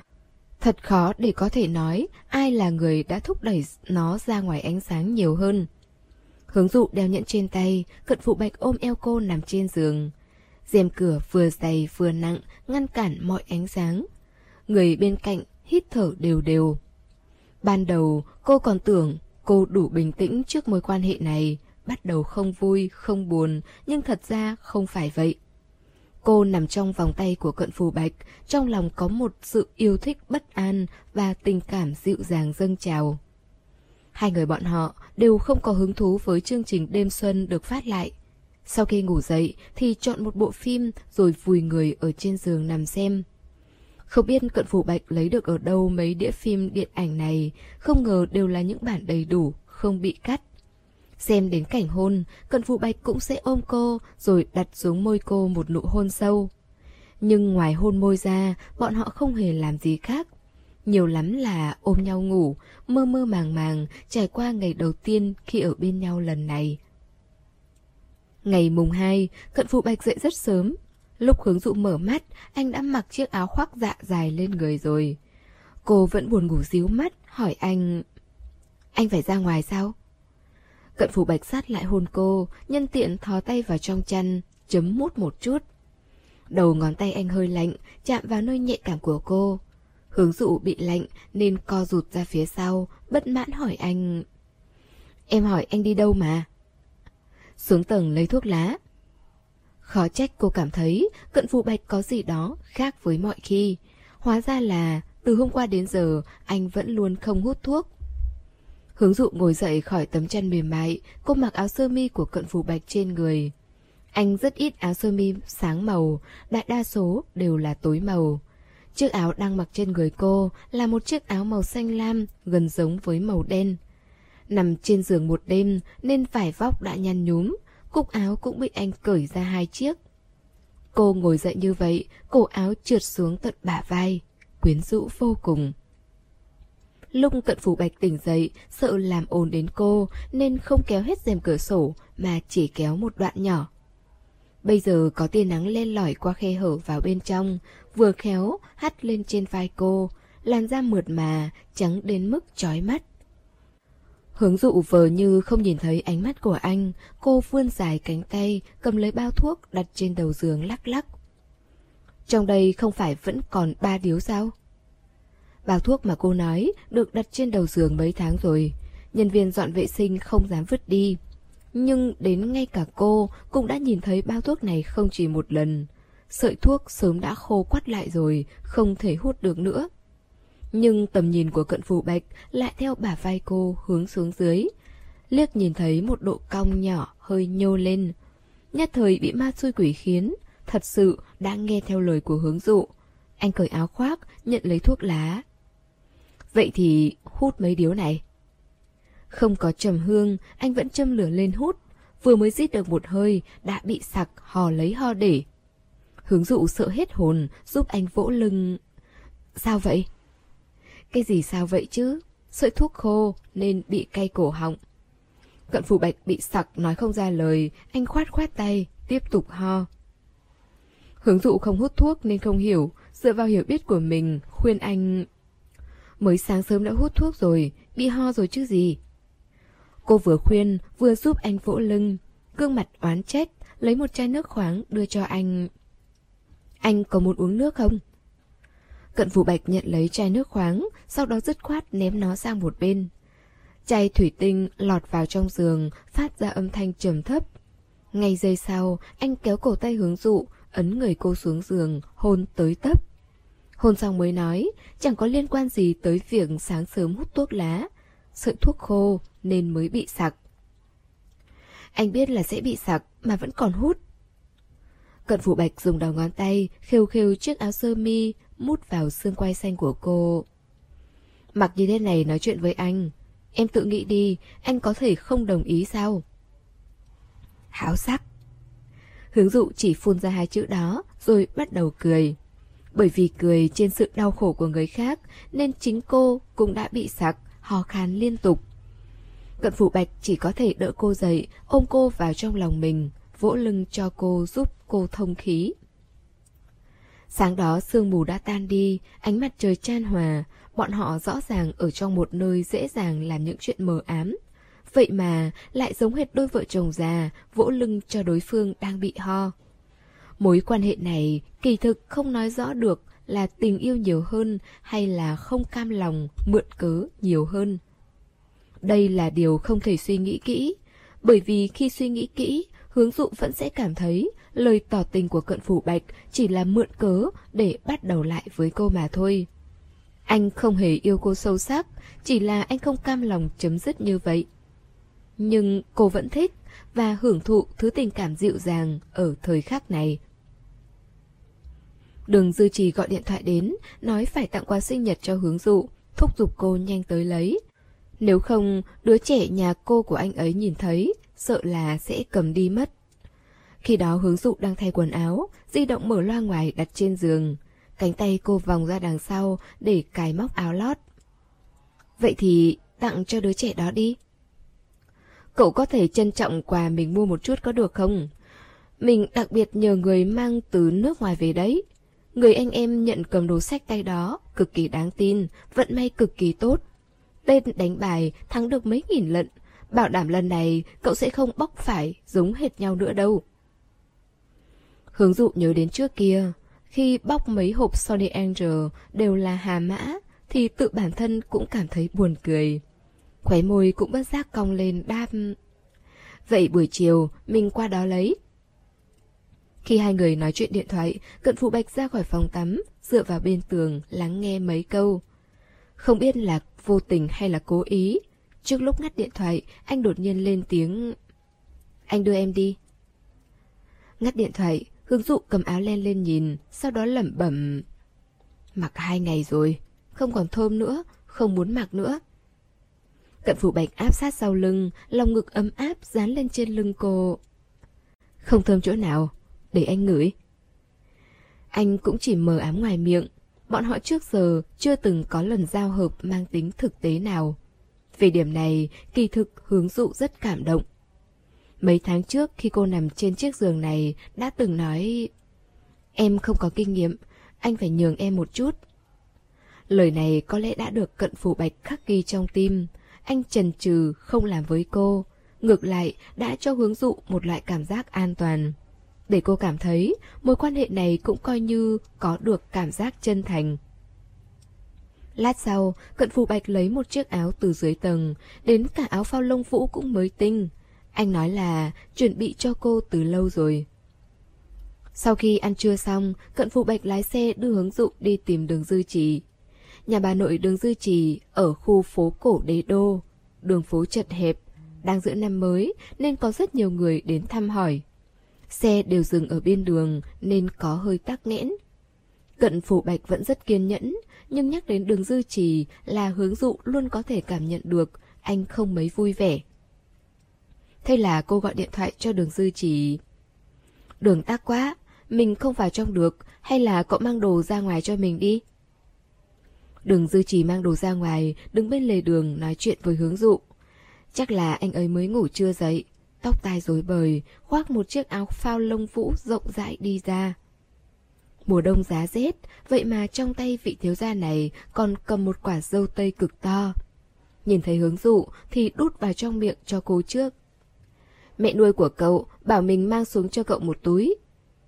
A: Thật khó để có thể nói ai là người đã thúc đẩy nó ra ngoài ánh sáng nhiều hơn. Hướng dụ đeo nhẫn trên tay, cận phụ bạch ôm eo cô nằm trên giường. rèm cửa vừa dày vừa nặng, ngăn cản mọi ánh sáng. Người bên cạnh hít thở đều đều. Ban đầu cô còn tưởng cô đủ bình tĩnh trước mối quan hệ này, bắt đầu không vui, không buồn, nhưng thật ra không phải vậy. Cô nằm trong vòng tay của cận phù bạch, trong lòng có một sự yêu thích bất an và tình cảm dịu dàng dâng trào. Hai người bọn họ đều không có hứng thú với chương trình đêm xuân được phát lại. Sau khi ngủ dậy thì chọn một bộ phim rồi vùi người ở trên giường nằm xem. Không biết cận phủ bạch lấy được ở đâu mấy đĩa phim điện ảnh này, không ngờ đều là những bản đầy đủ, không bị cắt. Xem đến cảnh hôn, cận phủ bạch cũng sẽ ôm cô rồi đặt xuống môi cô một nụ hôn sâu. Nhưng ngoài hôn môi ra, bọn họ không hề làm gì khác. Nhiều lắm là ôm nhau ngủ, mơ mơ màng màng trải qua ngày đầu tiên khi ở bên nhau lần này. Ngày mùng 2, cận phụ bạch dậy rất sớm. Lúc hướng dụ mở mắt, anh đã mặc chiếc áo khoác dạ dài lên người rồi. Cô vẫn buồn ngủ díu mắt, hỏi anh... Anh phải ra ngoài sao? Cận phụ bạch sát lại hôn cô, nhân tiện thò tay vào trong chăn, chấm mút một chút. Đầu ngón tay anh hơi lạnh, chạm vào nơi nhạy cảm của cô. Hướng dụ bị lạnh nên co rụt ra phía sau, bất mãn hỏi anh. Em hỏi anh đi đâu mà? Xuống tầng lấy thuốc lá. Khó trách cô cảm thấy cận phụ bạch có gì đó khác với mọi khi. Hóa ra là từ hôm qua đến giờ anh vẫn luôn không hút thuốc. Hướng dụ ngồi dậy khỏi tấm chăn mềm mại, cô mặc áo sơ mi của cận phụ bạch trên người. Anh rất ít áo sơ mi sáng màu, đại đa số đều là tối màu. Chiếc áo đang mặc trên người cô là một chiếc áo màu xanh lam gần giống với màu đen. Nằm trên giường một đêm nên vải vóc đã nhăn nhúm, cúc áo cũng bị anh cởi ra hai chiếc. Cô ngồi dậy như vậy, cổ áo trượt xuống tận bả vai, quyến rũ vô cùng. Lúc cận phủ bạch tỉnh dậy, sợ làm ồn đến cô, nên không kéo hết rèm cửa sổ, mà chỉ kéo một đoạn nhỏ. Bây giờ có tia nắng len lỏi qua khe hở vào bên trong, vừa khéo hắt lên trên vai cô, làn da mượt mà, trắng đến mức chói mắt. Hướng dụ vờ như không nhìn thấy ánh mắt của anh, cô vươn dài cánh tay, cầm lấy bao thuốc đặt trên đầu giường lắc lắc. Trong đây không phải vẫn còn ba điếu sao? Bao thuốc mà cô nói được đặt trên đầu giường mấy tháng rồi, nhân viên dọn vệ sinh không dám vứt đi. Nhưng đến ngay cả cô cũng đã nhìn thấy bao thuốc này không chỉ một lần. Sợi thuốc sớm đã khô quắt lại rồi, không thể hút được nữa. Nhưng tầm nhìn của cận phù bạch lại theo bả vai cô hướng xuống dưới. Liếc nhìn thấy một độ cong nhỏ hơi nhô lên. Nhất thời bị ma xui quỷ khiến, thật sự đã nghe theo lời của hướng dụ. Anh cởi áo khoác, nhận lấy thuốc lá. Vậy thì hút mấy điếu này. Không có trầm hương, anh vẫn châm lửa lên hút. Vừa mới rít được một hơi, đã bị sặc, hò lấy ho để. Hướng dụ sợ hết hồn, giúp anh vỗ lưng. Sao vậy? Cái gì sao vậy chứ? Sợi thuốc khô nên bị cay cổ họng. Cận phủ bạch bị sặc nói không ra lời, anh khoát khoát tay, tiếp tục ho. Hướng dụ không hút thuốc nên không hiểu, dựa vào hiểu biết của mình, khuyên anh... Mới sáng sớm đã hút thuốc rồi, bị ho rồi chứ gì. Cô vừa khuyên, vừa giúp anh vỗ lưng, gương mặt oán trách, lấy một chai nước khoáng đưa cho anh. Anh có muốn uống nước không? Cận Phủ Bạch nhận lấy chai nước khoáng, sau đó dứt khoát ném nó sang một bên. Chai thủy tinh lọt vào trong giường, phát ra âm thanh trầm thấp. Ngay giây sau, anh kéo cổ tay hướng dụ, ấn người cô xuống giường, hôn tới tấp. Hôn xong mới nói, chẳng có liên quan gì tới việc sáng sớm hút thuốc lá. Sợi thuốc khô nên mới bị sặc. Anh biết là sẽ bị sặc mà vẫn còn hút. Cận Phủ Bạch dùng đầu ngón tay khều khều chiếc áo sơ mi mút vào xương quai xanh của cô. Mặc như thế này nói chuyện với anh, em tự nghĩ đi, anh có thể không đồng ý sao? Háo sắc. Hướng dụ chỉ phun ra hai chữ đó rồi bắt đầu cười. Bởi vì cười trên sự đau khổ của người khác nên chính cô cũng đã bị sặc, hò khan liên tục. Cận phủ bạch chỉ có thể đỡ cô dậy, ôm cô vào trong lòng mình, vỗ lưng cho cô giúp cô thông khí. Sáng đó sương mù đã tan đi, ánh mặt trời chan hòa, bọn họ rõ ràng ở trong một nơi dễ dàng làm những chuyện mờ ám. Vậy mà lại giống hệt đôi vợ chồng già, vỗ lưng cho đối phương đang bị ho. Mối quan hệ này kỳ thực không nói rõ được là tình yêu nhiều hơn hay là không cam lòng, mượn cớ nhiều hơn. Đây là điều không thể suy nghĩ kỹ, bởi vì khi suy nghĩ kỹ, hướng dụ vẫn sẽ cảm thấy lời tỏ tình của cận phủ bạch chỉ là mượn cớ để bắt đầu lại với cô mà thôi. Anh không hề yêu cô sâu sắc, chỉ là anh không cam lòng chấm dứt như vậy. Nhưng cô vẫn thích và hưởng thụ thứ tình cảm dịu dàng ở thời khắc này. Đường Dư Trì gọi điện thoại đến, nói phải tặng quà sinh nhật cho hướng dụ, thúc giục cô nhanh tới lấy. Nếu không, đứa trẻ nhà cô của anh ấy nhìn thấy, sợ là sẽ cầm đi mất. Khi đó hướng dụ đang thay quần áo, di động mở loa ngoài đặt trên giường. Cánh tay cô vòng ra đằng sau để cài móc áo lót. Vậy thì tặng cho đứa trẻ đó đi. Cậu có thể trân trọng quà mình mua một chút có được không? Mình đặc biệt nhờ người mang từ nước ngoài về đấy. Người anh em nhận cầm đồ sách tay đó, cực kỳ đáng tin, vận may cực kỳ tốt. Tên đánh bài thắng được mấy nghìn lận, bảo đảm lần này cậu sẽ không bóc phải giống hệt nhau nữa đâu. Hướng dụ nhớ đến trước kia, khi bóc mấy hộp Sony Angel đều là hà mã, thì tự bản thân cũng cảm thấy buồn cười. Khóe môi cũng bất giác cong lên đáp. Vậy buổi chiều, mình qua đó lấy. Khi hai người nói chuyện điện thoại, cận phụ bạch ra khỏi phòng tắm, dựa vào bên tường, lắng nghe mấy câu. Không biết là vô tình hay là cố ý. Trước lúc ngắt điện thoại, anh đột nhiên lên tiếng... Anh đưa em đi. Ngắt điện thoại, Hướng dụ cầm áo len lên nhìn, sau đó lẩm bẩm. Mặc hai ngày rồi, không còn thơm nữa, không muốn mặc nữa. Cận phủ bạch áp sát sau lưng, lòng ngực ấm áp dán lên trên lưng cô. Không thơm chỗ nào, để anh ngửi. Anh cũng chỉ mờ ám ngoài miệng, bọn họ trước giờ chưa từng có lần giao hợp mang tính thực tế nào. Về điểm này, kỳ thực hướng dụ rất cảm động. Mấy tháng trước khi cô nằm trên chiếc giường này đã từng nói Em không có kinh nghiệm, anh phải nhường em một chút. Lời này có lẽ đã được cận phủ bạch khắc ghi trong tim. Anh trần trừ không làm với cô. Ngược lại đã cho hướng dụ một loại cảm giác an toàn. Để cô cảm thấy mối quan hệ này cũng coi như có được cảm giác chân thành. Lát sau, cận phù bạch lấy một chiếc áo từ dưới tầng, đến cả áo phao lông vũ cũng mới tinh. Anh nói là chuẩn bị cho cô từ lâu rồi. Sau khi ăn trưa xong, cận phù bạch lái xe đưa hướng dụ đi tìm đường dư trì. Nhà bà nội đường dư trì ở khu phố cổ đế đô. Đường phố chật hẹp, đang giữa năm mới nên có rất nhiều người đến thăm hỏi. Xe đều dừng ở bên đường nên có hơi tắc nghẽn. Cận phủ bạch vẫn rất kiên nhẫn, nhưng nhắc đến đường dư trì là hướng dụ luôn có thể cảm nhận được anh không mấy vui vẻ. Thế là cô gọi điện thoại cho đường dư trì. Đường tắc quá, mình không vào trong được, hay là cậu mang đồ ra ngoài cho mình đi? Đường dư trì mang đồ ra ngoài, đứng bên lề đường nói chuyện với hướng dụ. Chắc là anh ấy mới ngủ chưa dậy, tóc tai rối bời, khoác một chiếc áo phao lông vũ rộng rãi đi ra. Mùa đông giá rét, vậy mà trong tay vị thiếu gia này còn cầm một quả dâu tây cực to. Nhìn thấy hướng dụ thì đút vào trong miệng cho cô trước. Mẹ nuôi của cậu bảo mình mang xuống cho cậu một túi,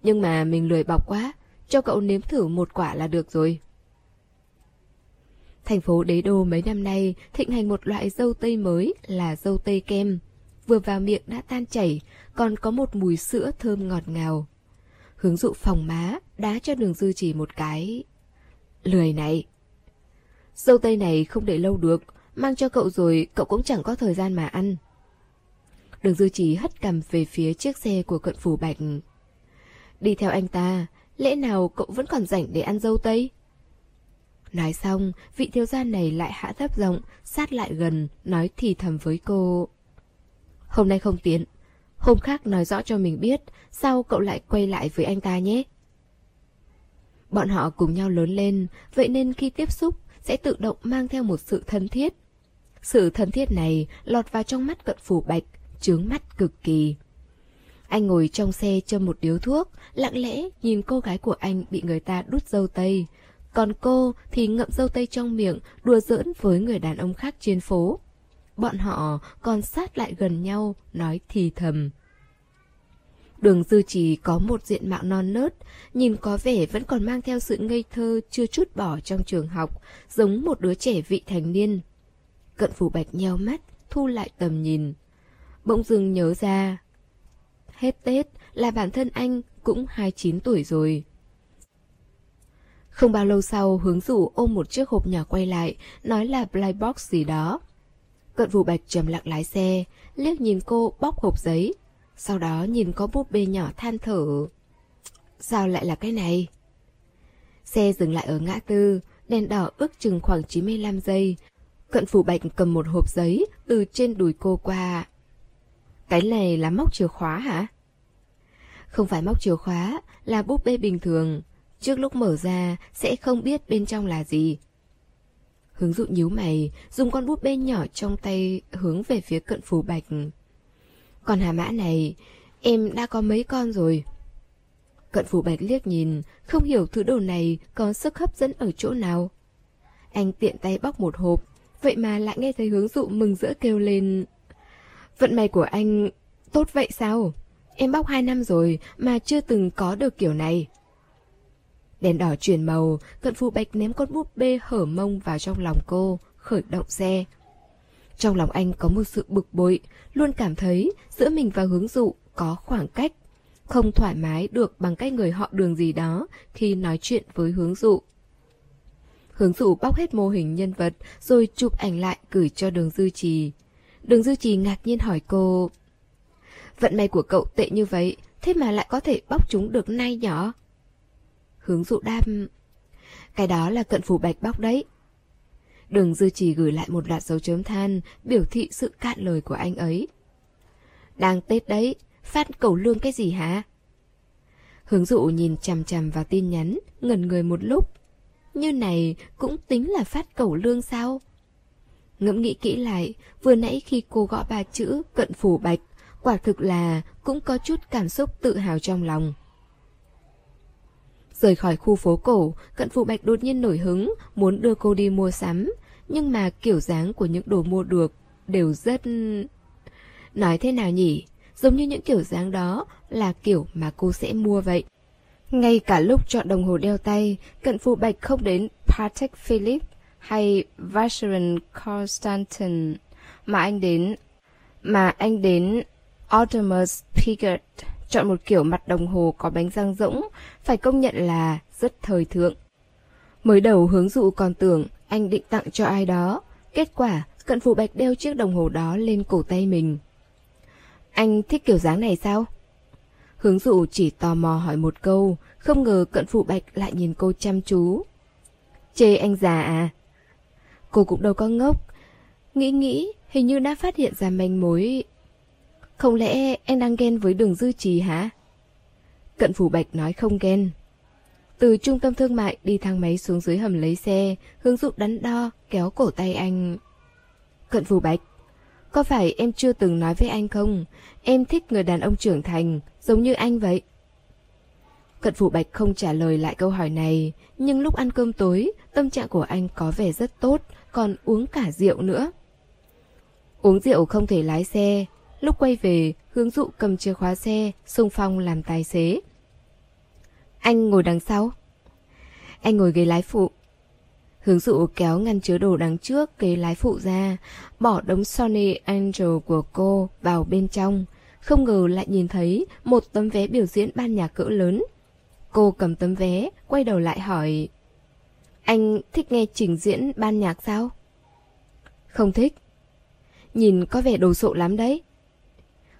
A: nhưng mà mình lười bọc quá, cho cậu nếm thử một quả là được rồi. Thành phố đế đô mấy năm nay thịnh hành một loại dâu tây mới là dâu tây kem. Vừa vào miệng đã tan chảy, còn có một mùi sữa thơm ngọt ngào. Hướng dụ phòng má, đá cho đường dư chỉ một cái. Lười này. Dâu tây này không để lâu được, mang cho cậu rồi cậu cũng chẳng có thời gian mà ăn. Đường dư chỉ hất cầm về phía chiếc xe của cận phủ bạch. Đi theo anh ta, lẽ nào cậu vẫn còn rảnh để ăn dâu tây? Nói xong, vị thiếu gia này lại hạ thấp giọng, sát lại gần, nói thì thầm với cô. Hôm nay không tiến, hôm khác nói rõ cho mình biết, sao cậu lại quay lại với anh ta nhé? Bọn họ cùng nhau lớn lên, vậy nên khi tiếp xúc sẽ tự động mang theo một sự thân thiết. Sự thân thiết này lọt vào trong mắt cận phủ bạch, chướng mắt cực kỳ. Anh ngồi trong xe châm một điếu thuốc, lặng lẽ nhìn cô gái của anh bị người ta đút dâu tây. Còn cô thì ngậm dâu tây trong miệng, đùa giỡn với người đàn ông khác trên phố. Bọn họ còn sát lại gần nhau, nói thì thầm. Đường dư trì có một diện mạo non nớt, nhìn có vẻ vẫn còn mang theo sự ngây thơ chưa chút bỏ trong trường học, giống một đứa trẻ vị thành niên. Cận phủ bạch nheo mắt, thu lại tầm nhìn. Bỗng dưng nhớ ra, hết Tết là bản thân anh cũng 29 tuổi rồi. Không bao lâu sau, hướng dụ ôm một chiếc hộp nhỏ quay lại, nói là blind box gì đó. Cận phủ bạch trầm lặng lái xe, liếc nhìn cô bóc hộp giấy. Sau đó nhìn có búp bê nhỏ than thở. Sao lại là cái này? Xe dừng lại ở ngã tư, đèn đỏ ước chừng khoảng 95 giây. Cận phủ bạch cầm một hộp giấy từ trên đùi cô qua. Cái này là móc chìa khóa hả? Không phải móc chìa khóa, là búp bê bình thường. Trước lúc mở ra sẽ không biết bên trong là gì. Hướng dụ nhíu mày, dùng con búp bê nhỏ trong tay hướng về phía cận phủ bạch. Còn hà mã này, em đã có mấy con rồi. Cận phủ bạch liếc nhìn, không hiểu thứ đồ này có sức hấp dẫn ở chỗ nào. Anh tiện tay bóc một hộp, vậy mà lại nghe thấy hướng dụ mừng rỡ kêu lên. Vận may của anh tốt vậy sao? Em bóc hai năm rồi mà chưa từng có được kiểu này. Đèn đỏ chuyển màu, cận phủ bạch ném con búp bê hở mông vào trong lòng cô, khởi động xe. Trong lòng anh có một sự bực bội, luôn cảm thấy giữa mình và hướng dụ có khoảng cách. Không thoải mái được bằng cách người họ đường gì đó khi nói chuyện với hướng dụ. Hướng dụ bóc hết mô hình nhân vật rồi chụp ảnh lại gửi cho đường dư trì. Đường dư trì ngạc nhiên hỏi cô Vận may của cậu tệ như vậy Thế mà lại có thể bóc chúng được nay nhỏ Hướng dụ đam Cái đó là cận phủ bạch bóc đấy Đường dư trì gửi lại một loạt dấu chấm than Biểu thị sự cạn lời của anh ấy Đang Tết đấy Phát cầu lương cái gì hả Hướng dụ nhìn chằm chằm vào tin nhắn Ngẩn người một lúc như này cũng tính là phát cẩu lương sao? Ngẫm nghĩ kỹ lại, vừa nãy khi cô gõ ba chữ cận phủ bạch, quả thực là cũng có chút cảm xúc tự hào trong lòng. Rời khỏi khu phố cổ, cận phụ bạch đột nhiên nổi hứng, muốn đưa cô đi mua sắm, nhưng mà kiểu dáng của những đồ mua được đều rất... Nói thế nào nhỉ? Giống như những kiểu dáng đó là kiểu mà cô sẽ mua vậy. Ngay cả lúc chọn đồng hồ đeo tay, cận phụ bạch không đến Patek Philippe hay Vacheron Constantin mà anh đến mà anh đến Audemars Piguet chọn một kiểu mặt đồng hồ có bánh răng rỗng, phải công nhận là rất thời thượng. Mới đầu hướng dụ còn tưởng anh định tặng cho ai đó, kết quả cận phụ bạch đeo chiếc đồng hồ đó lên cổ tay mình. Anh thích kiểu dáng này sao? Hướng dụ chỉ tò mò hỏi một câu, không ngờ cận phụ bạch lại nhìn cô chăm chú. Chê anh già à? Cô cũng đâu có ngốc. Nghĩ nghĩ, hình như đã phát hiện ra manh mối. Không lẽ anh đang ghen với đường dư trì hả? Cận phủ bạch nói không ghen. Từ trung tâm thương mại đi thang máy xuống dưới hầm lấy xe, hướng dụ đắn đo, kéo cổ tay anh. Cận phủ bạch, có phải em chưa từng nói với anh không? Em thích người đàn ông trưởng thành, giống như anh vậy. Cận Phủ Bạch không trả lời lại câu hỏi này, nhưng lúc ăn cơm tối, tâm trạng của anh có vẻ rất tốt, còn uống cả rượu nữa. Uống rượu không thể lái xe, lúc quay về, hướng dụ cầm chìa khóa xe, xung phong làm tài xế. Anh ngồi đằng sau. Anh ngồi ghế lái phụ. Hướng dụ kéo ngăn chứa đồ đằng trước ghế lái phụ ra, bỏ đống Sony Angel của cô vào bên trong. Không ngờ lại nhìn thấy một tấm vé biểu diễn ban nhạc cỡ lớn. Cô cầm tấm vé, quay đầu lại hỏi Anh thích nghe trình diễn ban nhạc sao? Không thích. Nhìn có vẻ đồ sộ lắm đấy.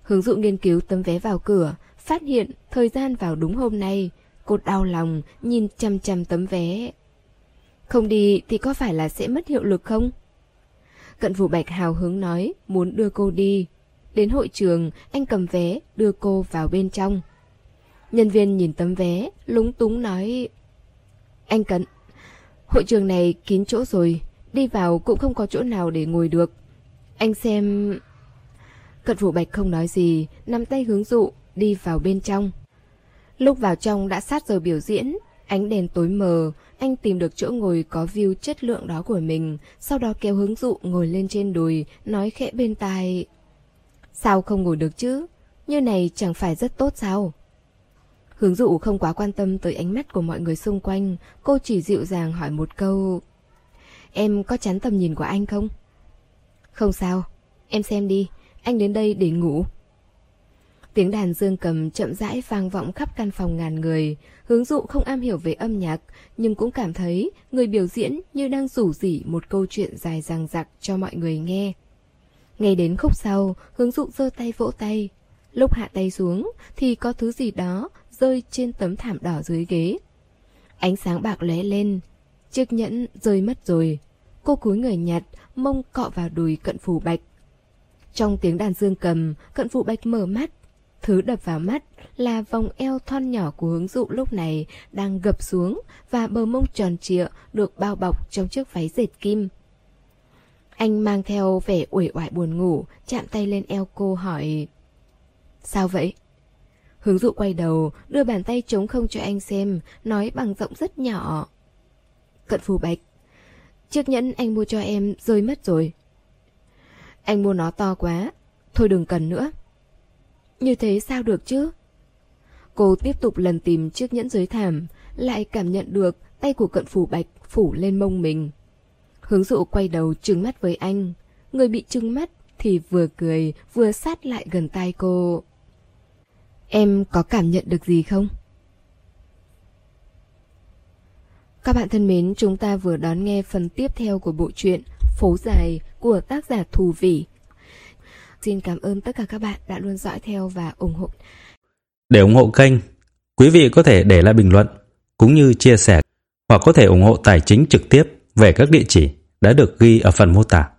A: Hướng dụ nghiên cứu tấm vé vào cửa, phát hiện thời gian vào đúng hôm nay. Cô đau lòng, nhìn chăm chăm tấm vé. Không đi thì có phải là sẽ mất hiệu lực không? Cận Vũ Bạch hào hứng nói, muốn đưa cô đi. Đến hội trường, anh cầm vé, đưa cô vào bên trong. Nhân viên nhìn tấm vé, lúng túng nói Anh Cận, hội trường này kín chỗ rồi, đi vào cũng không có chỗ nào để ngồi được. Anh xem... Cận Phủ Bạch không nói gì, nắm tay hướng dụ, đi vào bên trong. Lúc vào trong đã sát giờ biểu diễn, ánh đèn tối mờ, anh tìm được chỗ ngồi có view chất lượng đó của mình, sau đó kéo hướng dụ ngồi lên trên đùi, nói khẽ bên tai. Sao không ngồi được chứ? Như này chẳng phải rất tốt sao? Hướng dụ không quá quan tâm tới ánh mắt của mọi người xung quanh, cô chỉ dịu dàng hỏi một câu. Em có chán tầm nhìn của anh không? Không sao, em xem đi, anh đến đây để ngủ. Tiếng đàn dương cầm chậm rãi vang vọng khắp căn phòng ngàn người. Hướng dụ không am hiểu về âm nhạc, nhưng cũng cảm thấy người biểu diễn như đang rủ rỉ một câu chuyện dài dằng dặc cho mọi người nghe. Ngay đến khúc sau, hướng dụ giơ tay vỗ tay. Lúc hạ tay xuống thì có thứ gì đó rơi trên tấm thảm đỏ dưới ghế. Ánh sáng bạc lóe lên, chiếc nhẫn rơi mất rồi. Cô cúi người nhặt, mông cọ vào đùi cận phủ bạch. Trong tiếng đàn dương cầm, cận vụ bạch mở mắt. Thứ đập vào mắt là vòng eo thon nhỏ của hướng dụ lúc này đang gập xuống và bờ mông tròn trịa được bao bọc trong chiếc váy dệt kim. Anh mang theo vẻ uể oải buồn ngủ, chạm tay lên eo cô hỏi Sao vậy? Hướng dụ quay đầu, đưa bàn tay trống không cho anh xem, nói bằng giọng rất nhỏ. Cận phù bạch, chiếc nhẫn anh mua cho em rơi mất rồi. Anh mua nó to quá, thôi đừng cần nữa. Như thế sao được chứ? Cô tiếp tục lần tìm chiếc nhẫn dưới thảm, lại cảm nhận được tay của cận phủ bạch phủ lên mông mình. Hướng dụ quay đầu trừng mắt với anh. Người bị trừng mắt thì vừa cười vừa sát lại gần tai cô. Em có cảm nhận được gì không? Các bạn thân mến, chúng ta vừa đón nghe phần tiếp theo của bộ truyện Phố Dài của tác giả Thù vị Xin cảm ơn tất cả các bạn đã luôn dõi theo và ủng hộ.
B: Để ủng hộ kênh, quý vị có thể để lại bình luận cũng như chia sẻ hoặc có thể ủng hộ tài chính trực tiếp về các địa chỉ đã được ghi ở phần mô tả.